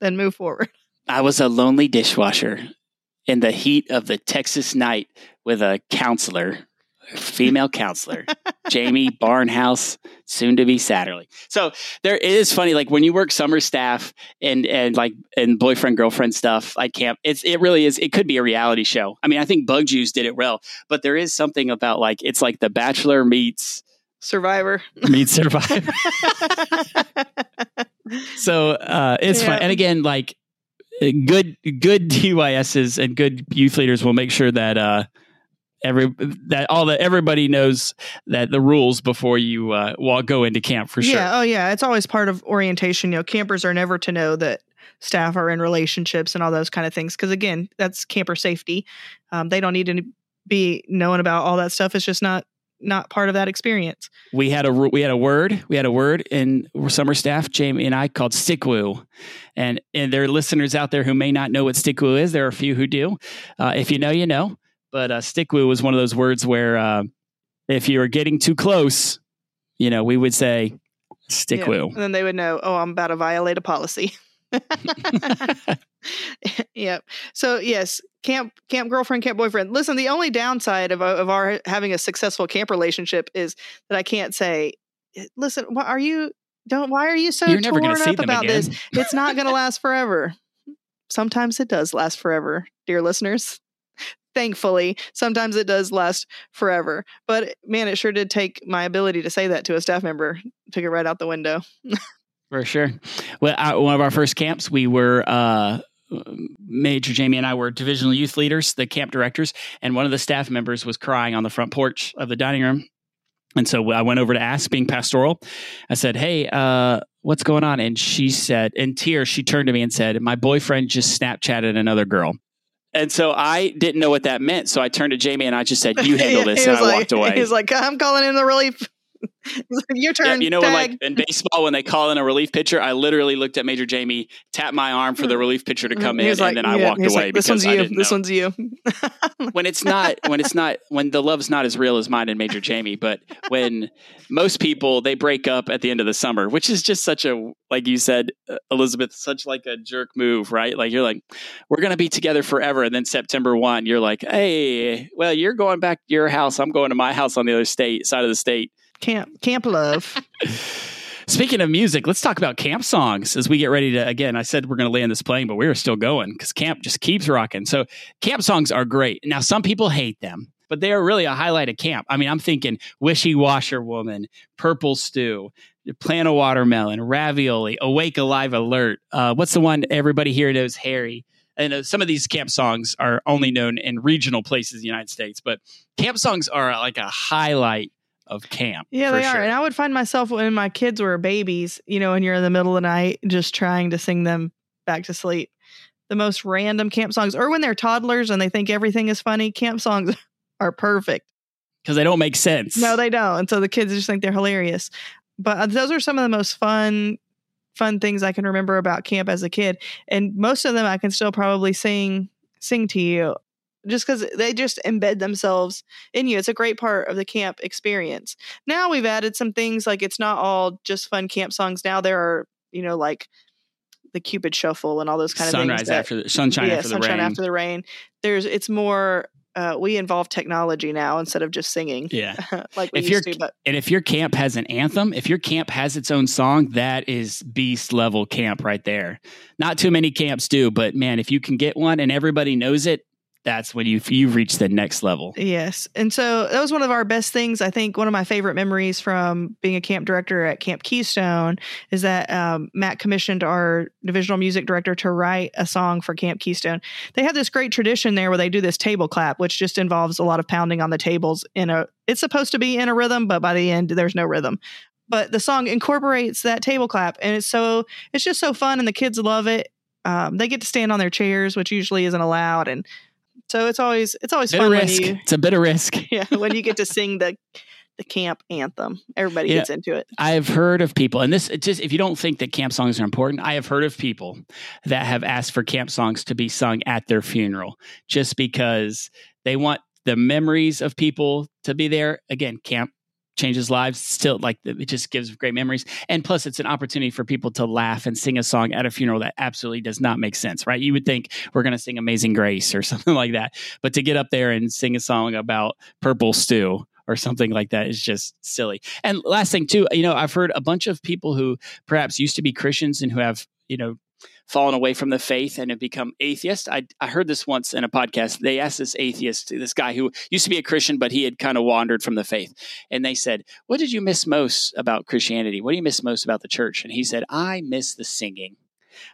S2: then move forward.
S1: I was a lonely dishwasher in the heat of the Texas night with a counselor, female counselor, Jamie Barnhouse, soon to be Satterley. So there it is funny, like when you work summer staff and and like and boyfriend girlfriend stuff camp, it's it really is. It could be a reality show. I mean, I think Bug Juice did it well, but there is something about like it's like The Bachelor meets
S2: Survivor.
S1: meets Survivor. so uh, it's fun. And again, like good good DYSs and good youth leaders will make sure that uh, every that all that everybody knows that the rules before you uh, walk go into camp for sure.
S2: Yeah. Oh, yeah. It's always part of orientation. You know, campers are never to know that staff are in relationships and all those kind of things. Because again, that's camper safety. Um, they don't need to be knowing about all that stuff. It's just not not part of that experience.
S1: We had a we had a word we had a word in summer staff Jamie and I called stickwoo, and and there are listeners out there who may not know what stickwoo is. There are a few who do. Uh, if you know, you know. But uh, stickwoo was one of those words where uh, if you were getting too close, you know, we would say
S2: Yeah.
S1: stickwoo.
S2: And then they would know, oh, I'm about to violate a policy. yep. So yes, camp camp girlfriend, camp boyfriend. Listen, the only downside of of our having a successful camp relationship is that I can't say, listen, why are you don't why are you so
S1: You're
S2: torn up about
S1: again.
S2: this? It's not going to last forever. Sometimes it does last forever, dear listeners. Thankfully, sometimes it does last forever. But man, it sure did take my ability to say that to a staff member, took it right out the window.
S1: For sure. Well, uh, one of our first camps, we were uh, Major Jamie and I were divisional youth leaders, the camp directors, and one of the staff members was crying on the front porch of the dining room. And so I went over to ask, being pastoral. I said, "Hey, uh, what's going on?" And she said, in tears, she turned to me and said, "My boyfriend just Snapchatted another girl." And so I didn't know what that meant. So I turned to Jamie and I just said, "You handle this," and I
S2: like-
S1: walked away.
S2: He was like, I'm calling in the relief. Your turn.
S1: you know, when like in baseball, when they call in a relief pitcher, I literally looked at Major Jamie, tapped my arm for the relief pitcher to come in,
S2: like-
S1: and then I
S2: yeah,
S1: walked away
S2: like, this one's you. This
S1: know.
S2: one's you.
S1: when it's not when it's not when the love's not as real as mine and Major Jamie, but when most people they break up at the end of the summer, which is just such a like you said, uh, Elizabeth, such like a jerk move, right? Like you're like, we're gonna be together forever, and then September one, you're like, hey, well, you're going back to your house, I'm going to my house on the other state side of the state.
S2: Camp camp love.
S1: Speaking of music, let's talk about camp songs as we get ready to. Again, I said we're going to land this plane, but we are still going because camp just keeps rocking. So, camp songs are great. Now, some people hate them, but they are really a highlight of camp. I mean, I'm thinking Wishy Washer Woman, Purple Stew, Plant a Watermelon, Ravioli, Awake Alive Alert. Uh, what's the one everybody here knows? Harry. And uh, some of these camp songs are only known in regional places in the United States, but camp songs are like a highlight of camp.
S2: Yeah, they
S1: sure.
S2: are. And I would find myself when my kids were babies, you know, and you're in the middle of the night just trying to sing them back to sleep. The most random camp songs, or when they're toddlers and they think everything is funny, camp songs are perfect.
S1: because they don't make sense.
S2: No, they don't. And so the kids just think they're hilarious. But uh, those are some of the most fun, fun things I can remember about camp as a kid. And most of them I can still probably sing sing to you just because they just embed themselves in you. It's a great part of the camp experience. Now we've added some things like it's not all just fun camp songs. Now there are, you know, like the Cupid Shuffle and all those kind of
S1: sunrise
S2: things. that-
S1: after the sunshine
S2: yeah,
S1: after the
S2: sunshine
S1: rain.
S2: after the rain. There's it's more uh, we involve technology now instead of just singing
S1: yeah.
S2: like we
S1: If
S2: used
S1: you're-
S2: to. But
S1: And if your camp has an anthem, if your camp has its own song, that is beast level camp right there. Not too many camps do, but man, if you can get one and everybody knows it, that's when you've you've reached the next level.
S2: Yes. And so that was one of our best things. I think one of my favorite memories from being a camp director at Camp Keystone is that um, Matt commissioned our divisional music director to write a song for Camp Keystone. They have this great tradition there where they do this table clap, which just involves a lot of pounding on the tables in a it's supposed to be in a rhythm, but by the end there's no rhythm. But the song incorporates that table clap and it's so it's just so fun and the kids love it. Um, they get to stand on their chairs, which usually isn't allowed, and so it's always it's always
S1: Bit
S2: fun when
S1: risk.
S2: you
S1: It's a bit of risk.
S2: yeah, when you get to sing the the camp anthem, everybody
S1: Yeah.
S2: gets into it.
S1: I've heard of people, and this it just if you don't think that camp songs are important, I have heard of people that have asked for camp songs to be sung at their funeral just because they want the memories of people to be there. Again, camp changes lives still like it just gives great memories and plus it's an opportunity for people to laugh and sing a song at a funeral that absolutely does not make sense right you would think we're going to sing amazing grace or something like that but to get up there and sing a song about purple stew or something like that is just silly. And last thing too, you know, I've heard a bunch of people who perhaps used to be Christians and who have, you know, fallen away from the faith and have become atheist. I, I heard this once in a podcast. They asked this atheist, this guy who used to be a Christian, but he had kind of wandered from the faith. And they said, What did you miss most about Christianity? What do you miss most about the church? And he said, I miss the singing.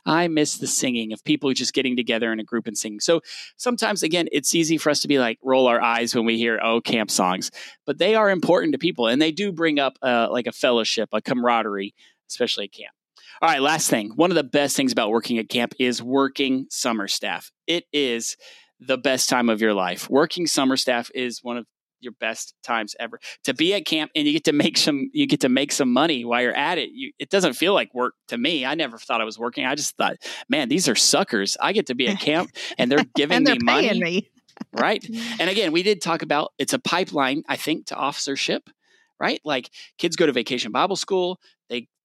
S1: I miss the singing of people just getting together in a group and singing. So sometimes, again, it's easy for us to be like roll our eyes when we hear oh camp songs, but they are important to people, and they do bring up uh, like a fellowship, a camaraderie, especially at camp. All right, last thing. One of the best things about working at camp is working summer staff. It is the best time of your life. Working summer staff is one of your best times ever to be at camp and you get to make some you get to make some money while you're at it you, it doesn't feel like work to me i never thought i was working i just thought man these are suckers i get to be at camp and they're giving
S2: and they're
S1: me
S2: paying
S1: money
S2: me.
S1: right mm. and again we did talk about it's a pipeline i think to officership right like kids go to vacation bible school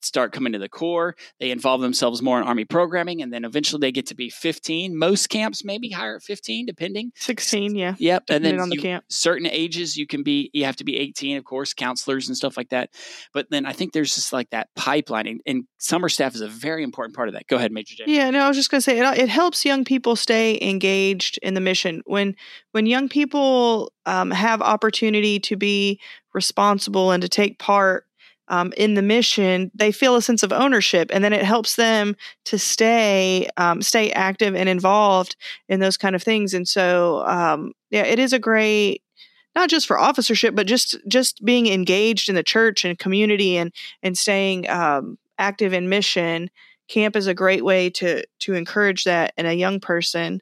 S1: start coming to the corps. They involve themselves more in Army programming, and then eventually they get to be 15. Most camps maybe higher at 15, depending.
S2: 16, yeah.
S1: Yep, and then
S2: on the
S1: you-
S2: camp.
S1: certain ages you can be. You have to be 18, of course, counselors and stuff like that. But then I think there's just like that pipeline, and, and summer staff is a very important part of that. Go ahead, Major J.
S2: Yeah, no, I was just going to say it, it helps young people stay engaged in the mission. When when young people um, have opportunity to be responsible and to take part um, in the mission, they feel a sense of ownership, and then it helps them to stay um, stay active and involved in those kind of things. And so, um, yeah, it is a great not just for officership, but just just being engaged in the church and community and and staying um, active in mission camp is a great way to to encourage that in a young person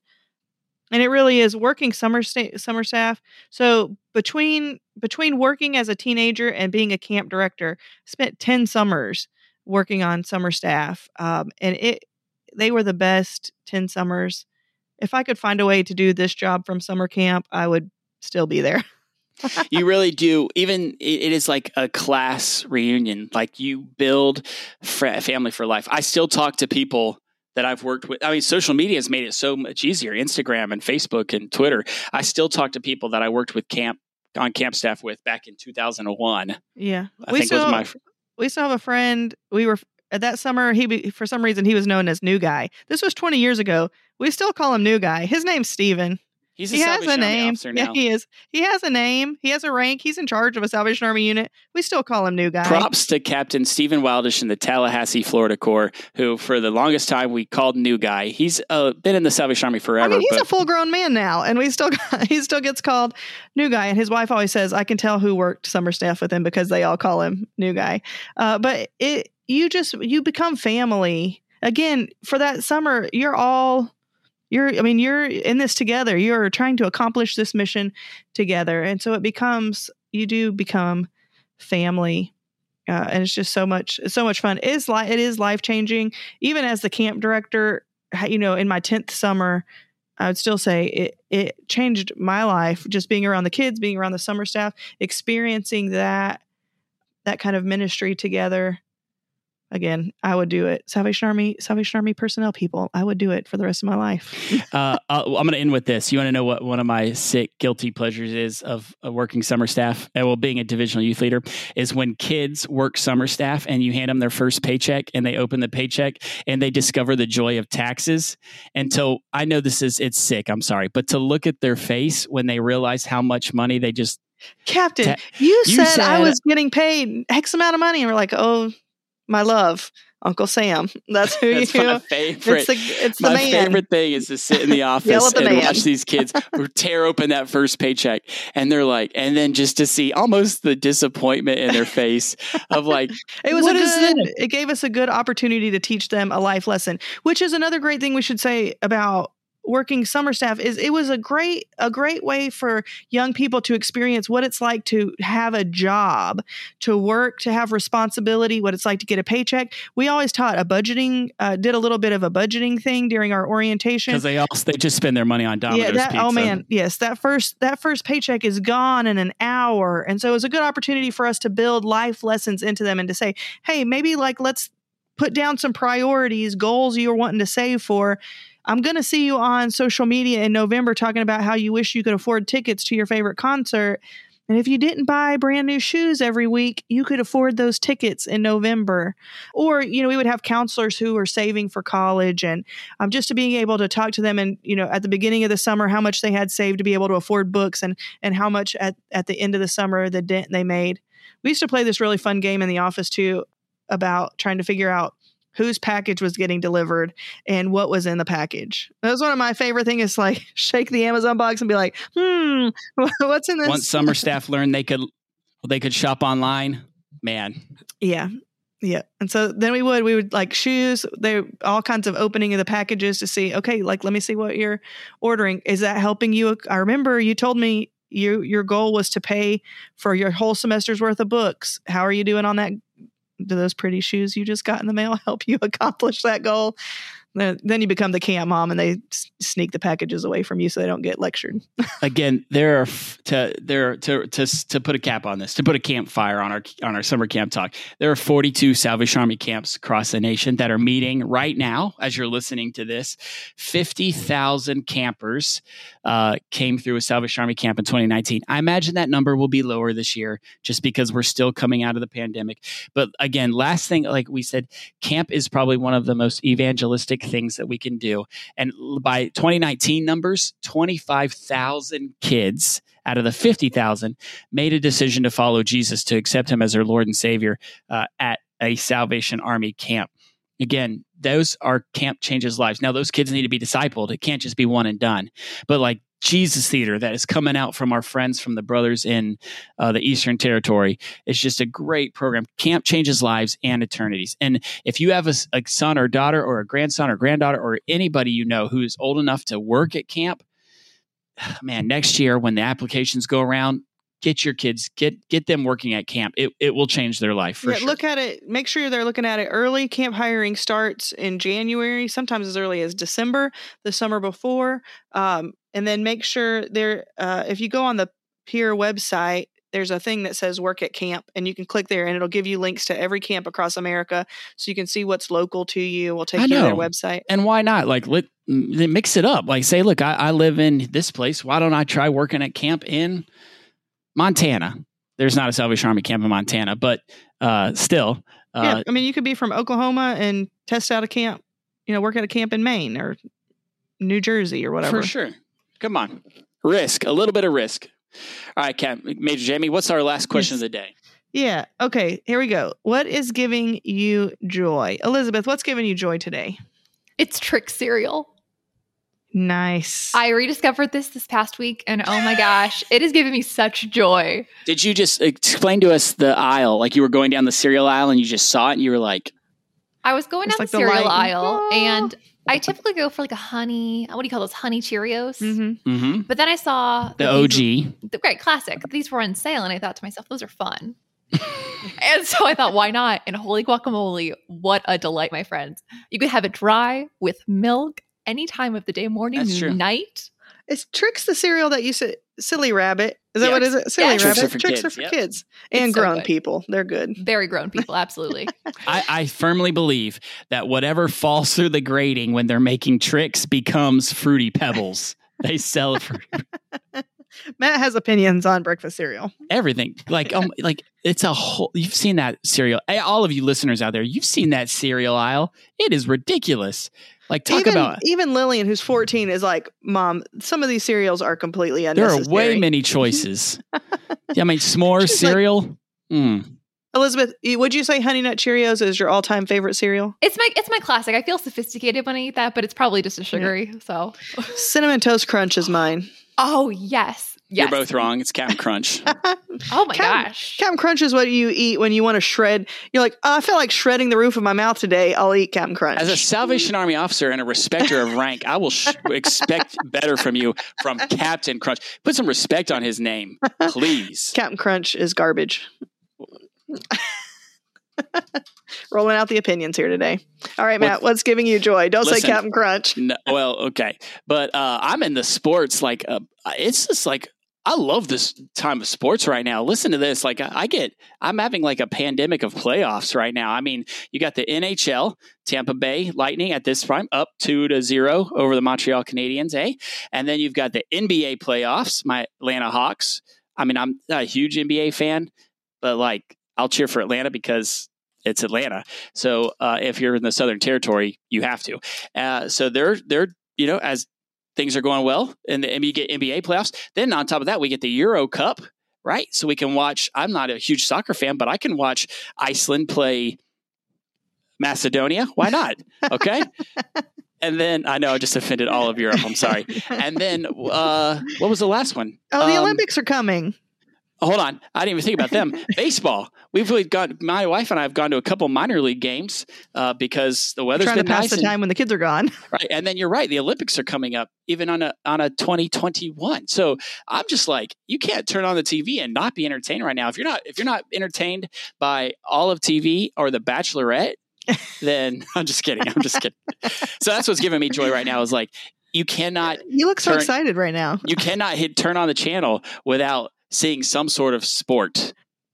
S2: and it really is working summer sta- summer staff so between between working as a teenager and being a camp director spent 10 summers working on summer staff um, and it they were the best 10 summers if i could find a way to do this job from summer camp i would still be there
S1: you really do. Even it, it is like a class reunion. Like you build fr- family for life. I still talk to people that I've worked with. I mean, social media has made it so much easier. Instagram and Facebook and Twitter. I still talk to people that I worked with camp on camp staff with back in 2001.
S2: yeah
S1: I
S2: we
S1: think
S2: still
S1: was my. fr-
S2: we still have a friend we were at that summer he for some reason he was known as new guy this was 20 years ago we still call him new guy his name's Stephen
S1: He's a
S2: he has
S1: Salvation
S2: a
S1: Army
S2: name
S1: officer
S2: yeah he is he has a name he has a rank he's in charge of a salvation army unit we still call him new guy
S1: Props to Captain Stephen Wildish in the Tallahassee, Florida Corps, who for the longest time we called new guy. He's uh, been in the Salvation Army
S2: I
S1: forever.
S2: mean, he's
S1: but
S2: a full-grown man now, and we still he still gets called new guy. And his wife always says, "I can tell who worked summer staff with him because they all call him new guy." Uh, but it you just you become family again for that summer. You're all you're. I mean, you're in this together. You're trying to accomplish this mission together, and so it becomes you do become family. Uh, and it's just so much, so much fun. Is like it is life changing. Even as the camp director, you know, in my tenth summer, I would still say it it changed my life just being around the kids, being around the summer staff, experiencing that that kind of ministry together. Again, I would do it. Salvation Army, Salvation Army personnel people, I would do it for the rest of my life.
S1: uh, I'll- I'm going to end with this. You want to know what one of my sick guilty pleasures is of, working summer staff? And well, being a divisional youth leader is when kids work summer staff and you hand them their first paycheck and they open the paycheck and they discover the joy of taxes. And so I know this is it's sick. I'm sorry, but to look at their face when they realize how much money they just
S2: Captain,
S1: Ta-
S2: you,
S1: you
S2: said, I was getting paid X amount of money, and we're like, oh, my love, Uncle Sam. That's who
S1: that's
S2: you.
S1: my favorite.
S2: It's the it's the
S1: my
S2: man.
S1: favorite thing is to sit in the office
S2: the
S1: and
S2: man.
S1: watch these kids tear open that first paycheck, and they're like, and then just to see almost the disappointment in their face of like,
S2: It was a good. It gave us a good opportunity to teach them a life lesson, which is another great thing we should say about working summer staff is it was a great a great way for young people to experience what it's like to have a job to work to have responsibility what it's like to get a paycheck we always taught a budgeting uh, did a little bit of a budgeting thing during our orientation
S1: because they also they just spend their money on Domino's
S2: yeah, that,
S1: pizza.
S2: oh man, yes, that first that first paycheck is gone in an hour, and so it was a good opportunity for us to build life lessons into them and to say, hey, maybe like let's put down some priorities, goals you're wanting to save for. I'm going to see you on social media in November talking about how you wish you could afford tickets to your favorite concert. And if you didn't buy brand new shoes every week, you could afford those tickets in November. Or, you know, we would have counselors who were saving for college and um, just to being able to talk to them and, you know, at the beginning of the summer, how much they had saved to be able to afford books and, and how much at, at the end of the summer, the dent they made. We used to play this really fun game in the office too about trying to figure out whose package was getting delivered and what was in the package. That was one of my favorite things is like shake the Amazon box and be like, hmm, what's in this?
S1: Once summer staff learned they could they could shop online, man,
S2: Yeah. Yeah. And so then we would, we would like shoes, they all kinds of opening of the packages to see, okay, like let me see what you're ordering. Is that helping you? I remember you told me you your goal was to pay for your whole semester's worth of books. How are you doing on that? Do those pretty shoes you just got in the mail help you accomplish that goal? Then you become the camp mom, and they sneak the packages away from you so they don't get lectured.
S1: Again, there are to there to to to put a cap on this, to put a campfire on our on our summer camp talk. There are 42 Salvation Army camps across the nation that are meeting right now as you're listening to this. 50,000 campers uh, came through a Salvation Army camp in 2019. I imagine that number will be lower this year just because we're still coming out of the pandemic. But again, last thing, like we said, camp is probably one of the most evangelistic things that we can do. And by 2019 numbers, 25,000 kids out of the 50,000 made a decision to follow Jesus, to accept him as their Lord and Savior uh, at a Salvation Army camp. Again, those are camp changes lives. Now, those kids need to be discipled. It can't just be one and done. But like Jesus Theater that is coming out from our friends from the brothers in uh, the Eastern Territory. It's just a great program. Camp changes lives and eternities. And if you have a son or daughter or a grandson or granddaughter or anybody you know who is old enough to work at camp, man, next year when the applications go around, get your kids get get them working at camp. It it will change their life for
S2: yeah,
S1: sure.
S2: look at it. Make sure they're looking at it early. Camp hiring starts in January, sometimes as early as December, the summer before. Um, and then make sure there. Uh, if you go on the Peer website, there's a thing that says "Work at Camp," and you can click there, and it'll give you links to every camp across America, so you can see what's local to you. We'll take
S1: I
S2: you to their website.
S1: and why not? Like let mix it up. Like say, look, I, I live in this place. Why don't I try working at camp in Montana? There's not a Salvation Army camp in Montana, but uh, still, uh,
S2: yeah, I mean, you could be from Oklahoma and test out a camp. You know, work at a camp in Maine or New Jersey or whatever.
S1: for sure. Come on, risk a little bit of risk. All right, Cap, Major Jamie, what's our last question
S2: Yes.
S1: of the day?
S2: Yeah. Okay. Here we go. What is giving you joy? Elizabeth, what's giving you joy today?
S3: It's trick cereal.
S2: Nice.
S3: I rediscovered this this past week, and oh my gosh, it has given me such joy.
S1: Did you just explain to us the aisle? Like you were going down the cereal aisle and you just saw it and you were like,
S3: I was going down
S2: like
S3: the
S2: the
S3: cereal
S2: light.
S3: aisle,
S2: Oh.
S3: and I typically go for like a honey. What do you call those? Honey Cheerios.
S2: mm-hmm.
S1: mm-hmm.
S3: But then I saw
S1: the OG.
S3: were- the great classic. These were on sale, and I thought to myself, those are fun. and so I thought, why not? And holy guacamole, what a delight, my friends! You could have it dry with milk any time of the day, morning,
S1: That's true.
S3: night.
S2: It's Trix the cereal that you said, Silly Rabbit. Is that
S1: Yeah.
S2: what is it? Silly
S3: Yeah.
S1: Trix
S2: Rabbit.
S1: are for
S2: Trix
S1: kids,
S2: are for
S1: yep.
S2: kids and
S3: so
S2: grown
S3: good.
S2: people. They're good.
S3: Very grown people, absolutely.
S1: I, I firmly believe that whatever falls through the grating when they're making Trix becomes fruity pebbles. they sell it for
S2: Matt has opinions on breakfast cereal.
S1: everything. Like um, like it's a whole. You've seen that cereal. All of you listeners out there, you've seen that cereal aisle. It is ridiculous. Like talk
S2: even,
S1: about.
S2: even Lillian, who's 14, is like, Mom, some of these cereals are completely
S1: There are way many choices. yeah, I mean, s'more
S2: She's like-
S1: cereal. Mm.
S2: Elizabeth, would you say Honey Nut Cheerios is your all time favorite cereal?
S3: It's my it's my classic. I feel sophisticated when I eat that, but it's probably just a sugary. So,
S2: Cinnamon Toast Crunch is mine.
S3: oh yes, yes.
S1: You're both wrong. It's Captain Crunch.
S3: Oh my
S2: Captain-
S3: gosh.
S2: Captain Crunch is what you eat when you want to shred. You're like, oh, I feel like shredding the roof of my mouth today. I'll eat Captain Crunch.
S1: As a Salvation Army officer and a respecter of rank, I will sh- expect better from you from Captain Crunch. Put some respect on his name, please.
S2: Captain Crunch is garbage. Rolling out the opinions here today. All right, Matt, what's giving you joy? Don't
S1: Listen.
S2: say Captain Crunch.
S1: No, well, okay, but uh, I'm in the sports. Like, uh, it's just like I love this time of sports right now. Listen to this. Like, I, get, I'm having like a pandemic of playoffs right now. I mean, you got the NHL, Tampa Bay Lightning at this time up two to zero over the Montreal Canadiens, eh? And then you've got the NBA playoffs, my Atlanta Hawks. I mean, I'm not a huge NBA fan, but like, I'll cheer for Atlanta because it's Atlanta. So uh, if you're in the Southern Territory, you have to. Uh, so they're they're you know as things are going well and the NBA playoffs. Then on top of that, we get the Euro Cup, right? So we can watch. I'm not a huge soccer fan, but I can watch Iceland play Macedonia. Why not? Okay. and then I know I just offended all of Europe. I'm sorry. And then uh, what was the last one?
S2: Oh, the
S1: Um,
S2: Olympics are coming.
S1: Hold on, I didn't even think about them. Baseball. We've really gone. My wife and I have gone to a couple minor league games uh, because the weather's
S2: Trying to
S1: been
S2: pass
S1: nice.
S2: the
S1: and-
S2: time when the kids are gone.
S1: right, and then you're right. The Olympics are coming up, even on a on a 2021. So I'm just like, you can't turn on the TV and not be entertained right now. If you're not if you're not entertained by all of TV or The Bachelorette, then I'm just kidding. I'm just kidding. so that's what's giving me joy right now is like you cannot
S2: You look so
S1: Turn-
S2: excited right now.
S1: you cannot hit turn on the channel without seeing some sort of sport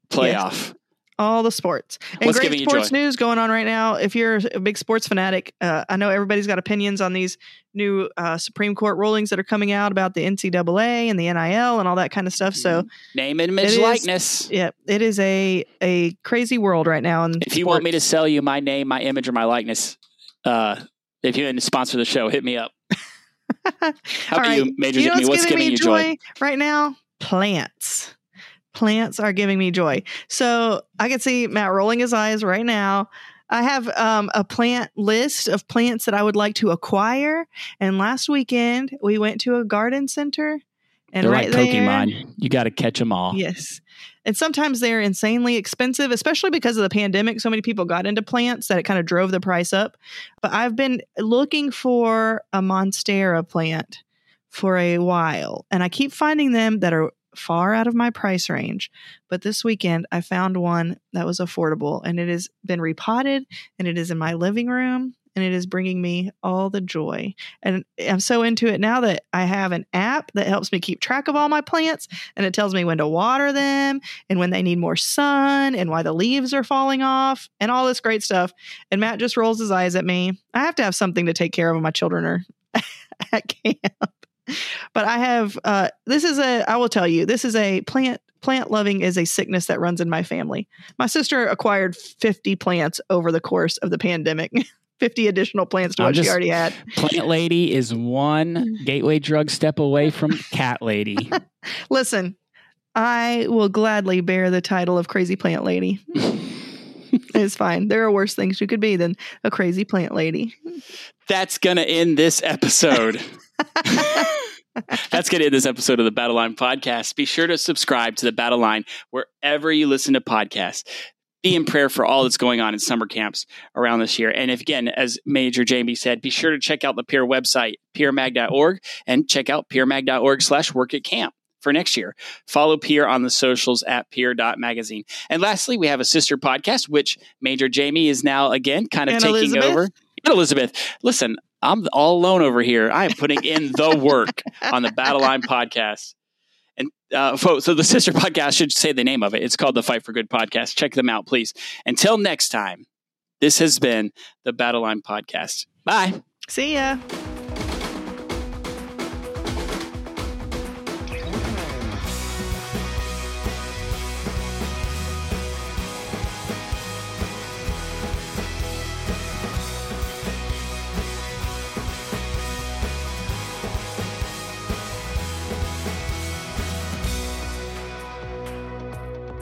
S1: playoff.
S2: All the sports and
S1: What's
S2: great
S1: giving you
S2: sports
S1: joy?
S2: news going on right now. If you're a big sports fanatic, uh, I know everybody's got opinions on these new uh, Supreme Court rulings that are coming out about the NCAA and the NIL and all that kind of stuff. So,
S1: Name, image,
S2: is-
S1: likeness.
S2: yeah, it is a a crazy world right now. And
S1: If you want me to sell you my name, my image, or my likeness, uh, if you want to sponsor the show, hit me up. How
S2: All
S1: about you, Major
S2: you know what's
S1: What's giving you joy?
S2: right now? Plants. Plants are giving me joy. So I can see Matt rolling his eyes right now. I have um, a plant list of plants that I would like to acquire. And last weekend we went to a garden center, and
S1: They're
S2: right
S1: like
S2: there,
S1: You got to catch them all.
S2: Yes. And sometimes they're insanely expensive, especially because of the pandemic. So many people got into plants that it kind of drove the price up. But I've been looking for a Monstera plant for a while, and I keep finding them that are far out of my price range. But this weekend, I found one that was affordable, and it has been repotted, and it is in my living room. And it is bringing me all the joy. And I'm so into it now that I have an app that helps me keep track of all my plants and it tells me when to water them and when they need more sun and why the leaves are falling off and all this great stuff. And Matt just rolls his eyes at me. I have to have something to take care of when my children are at camp. But I have uh this is a I will tell you, this is a plant plant loving is a sickness that runs in my family. My sister acquired 50 plants over the course of the pandemic. 50 additional plants to
S1: I'm
S2: what she already had.
S1: Plant Lady is one gateway drug step away from Cat Lady.
S2: Listen, I will gladly bear the title of crazy plant lady. It's fine. There are worse things you could be than a crazy plant lady.
S1: That's going to end this episode. That's going to end this episode of the Battle Line podcast. Be sure to subscribe to the Battle Line wherever you listen to podcasts. Be in prayer for all that's going on in summer camps around this year. And if, again, as Major Jamie said, be sure to check out the Peer website, peermag.org, and check out peermag.org slash work at camp for next year. Follow Peer on the socials at peer.magazine. And lastly, we have a sister podcast, which Major Jamie is now, again, kind of
S2: And
S1: taking
S2: Elizabeth.
S1: over. And Elizabeth, listen, I'm all alone over here. I am putting in the work on the Battle Line podcast. And uh, so the sister podcast should say the name of it. It's called the Fight for Good podcast. Check them out, please. Until next time, this has been the Battle Line podcast. Bye.
S2: See ya.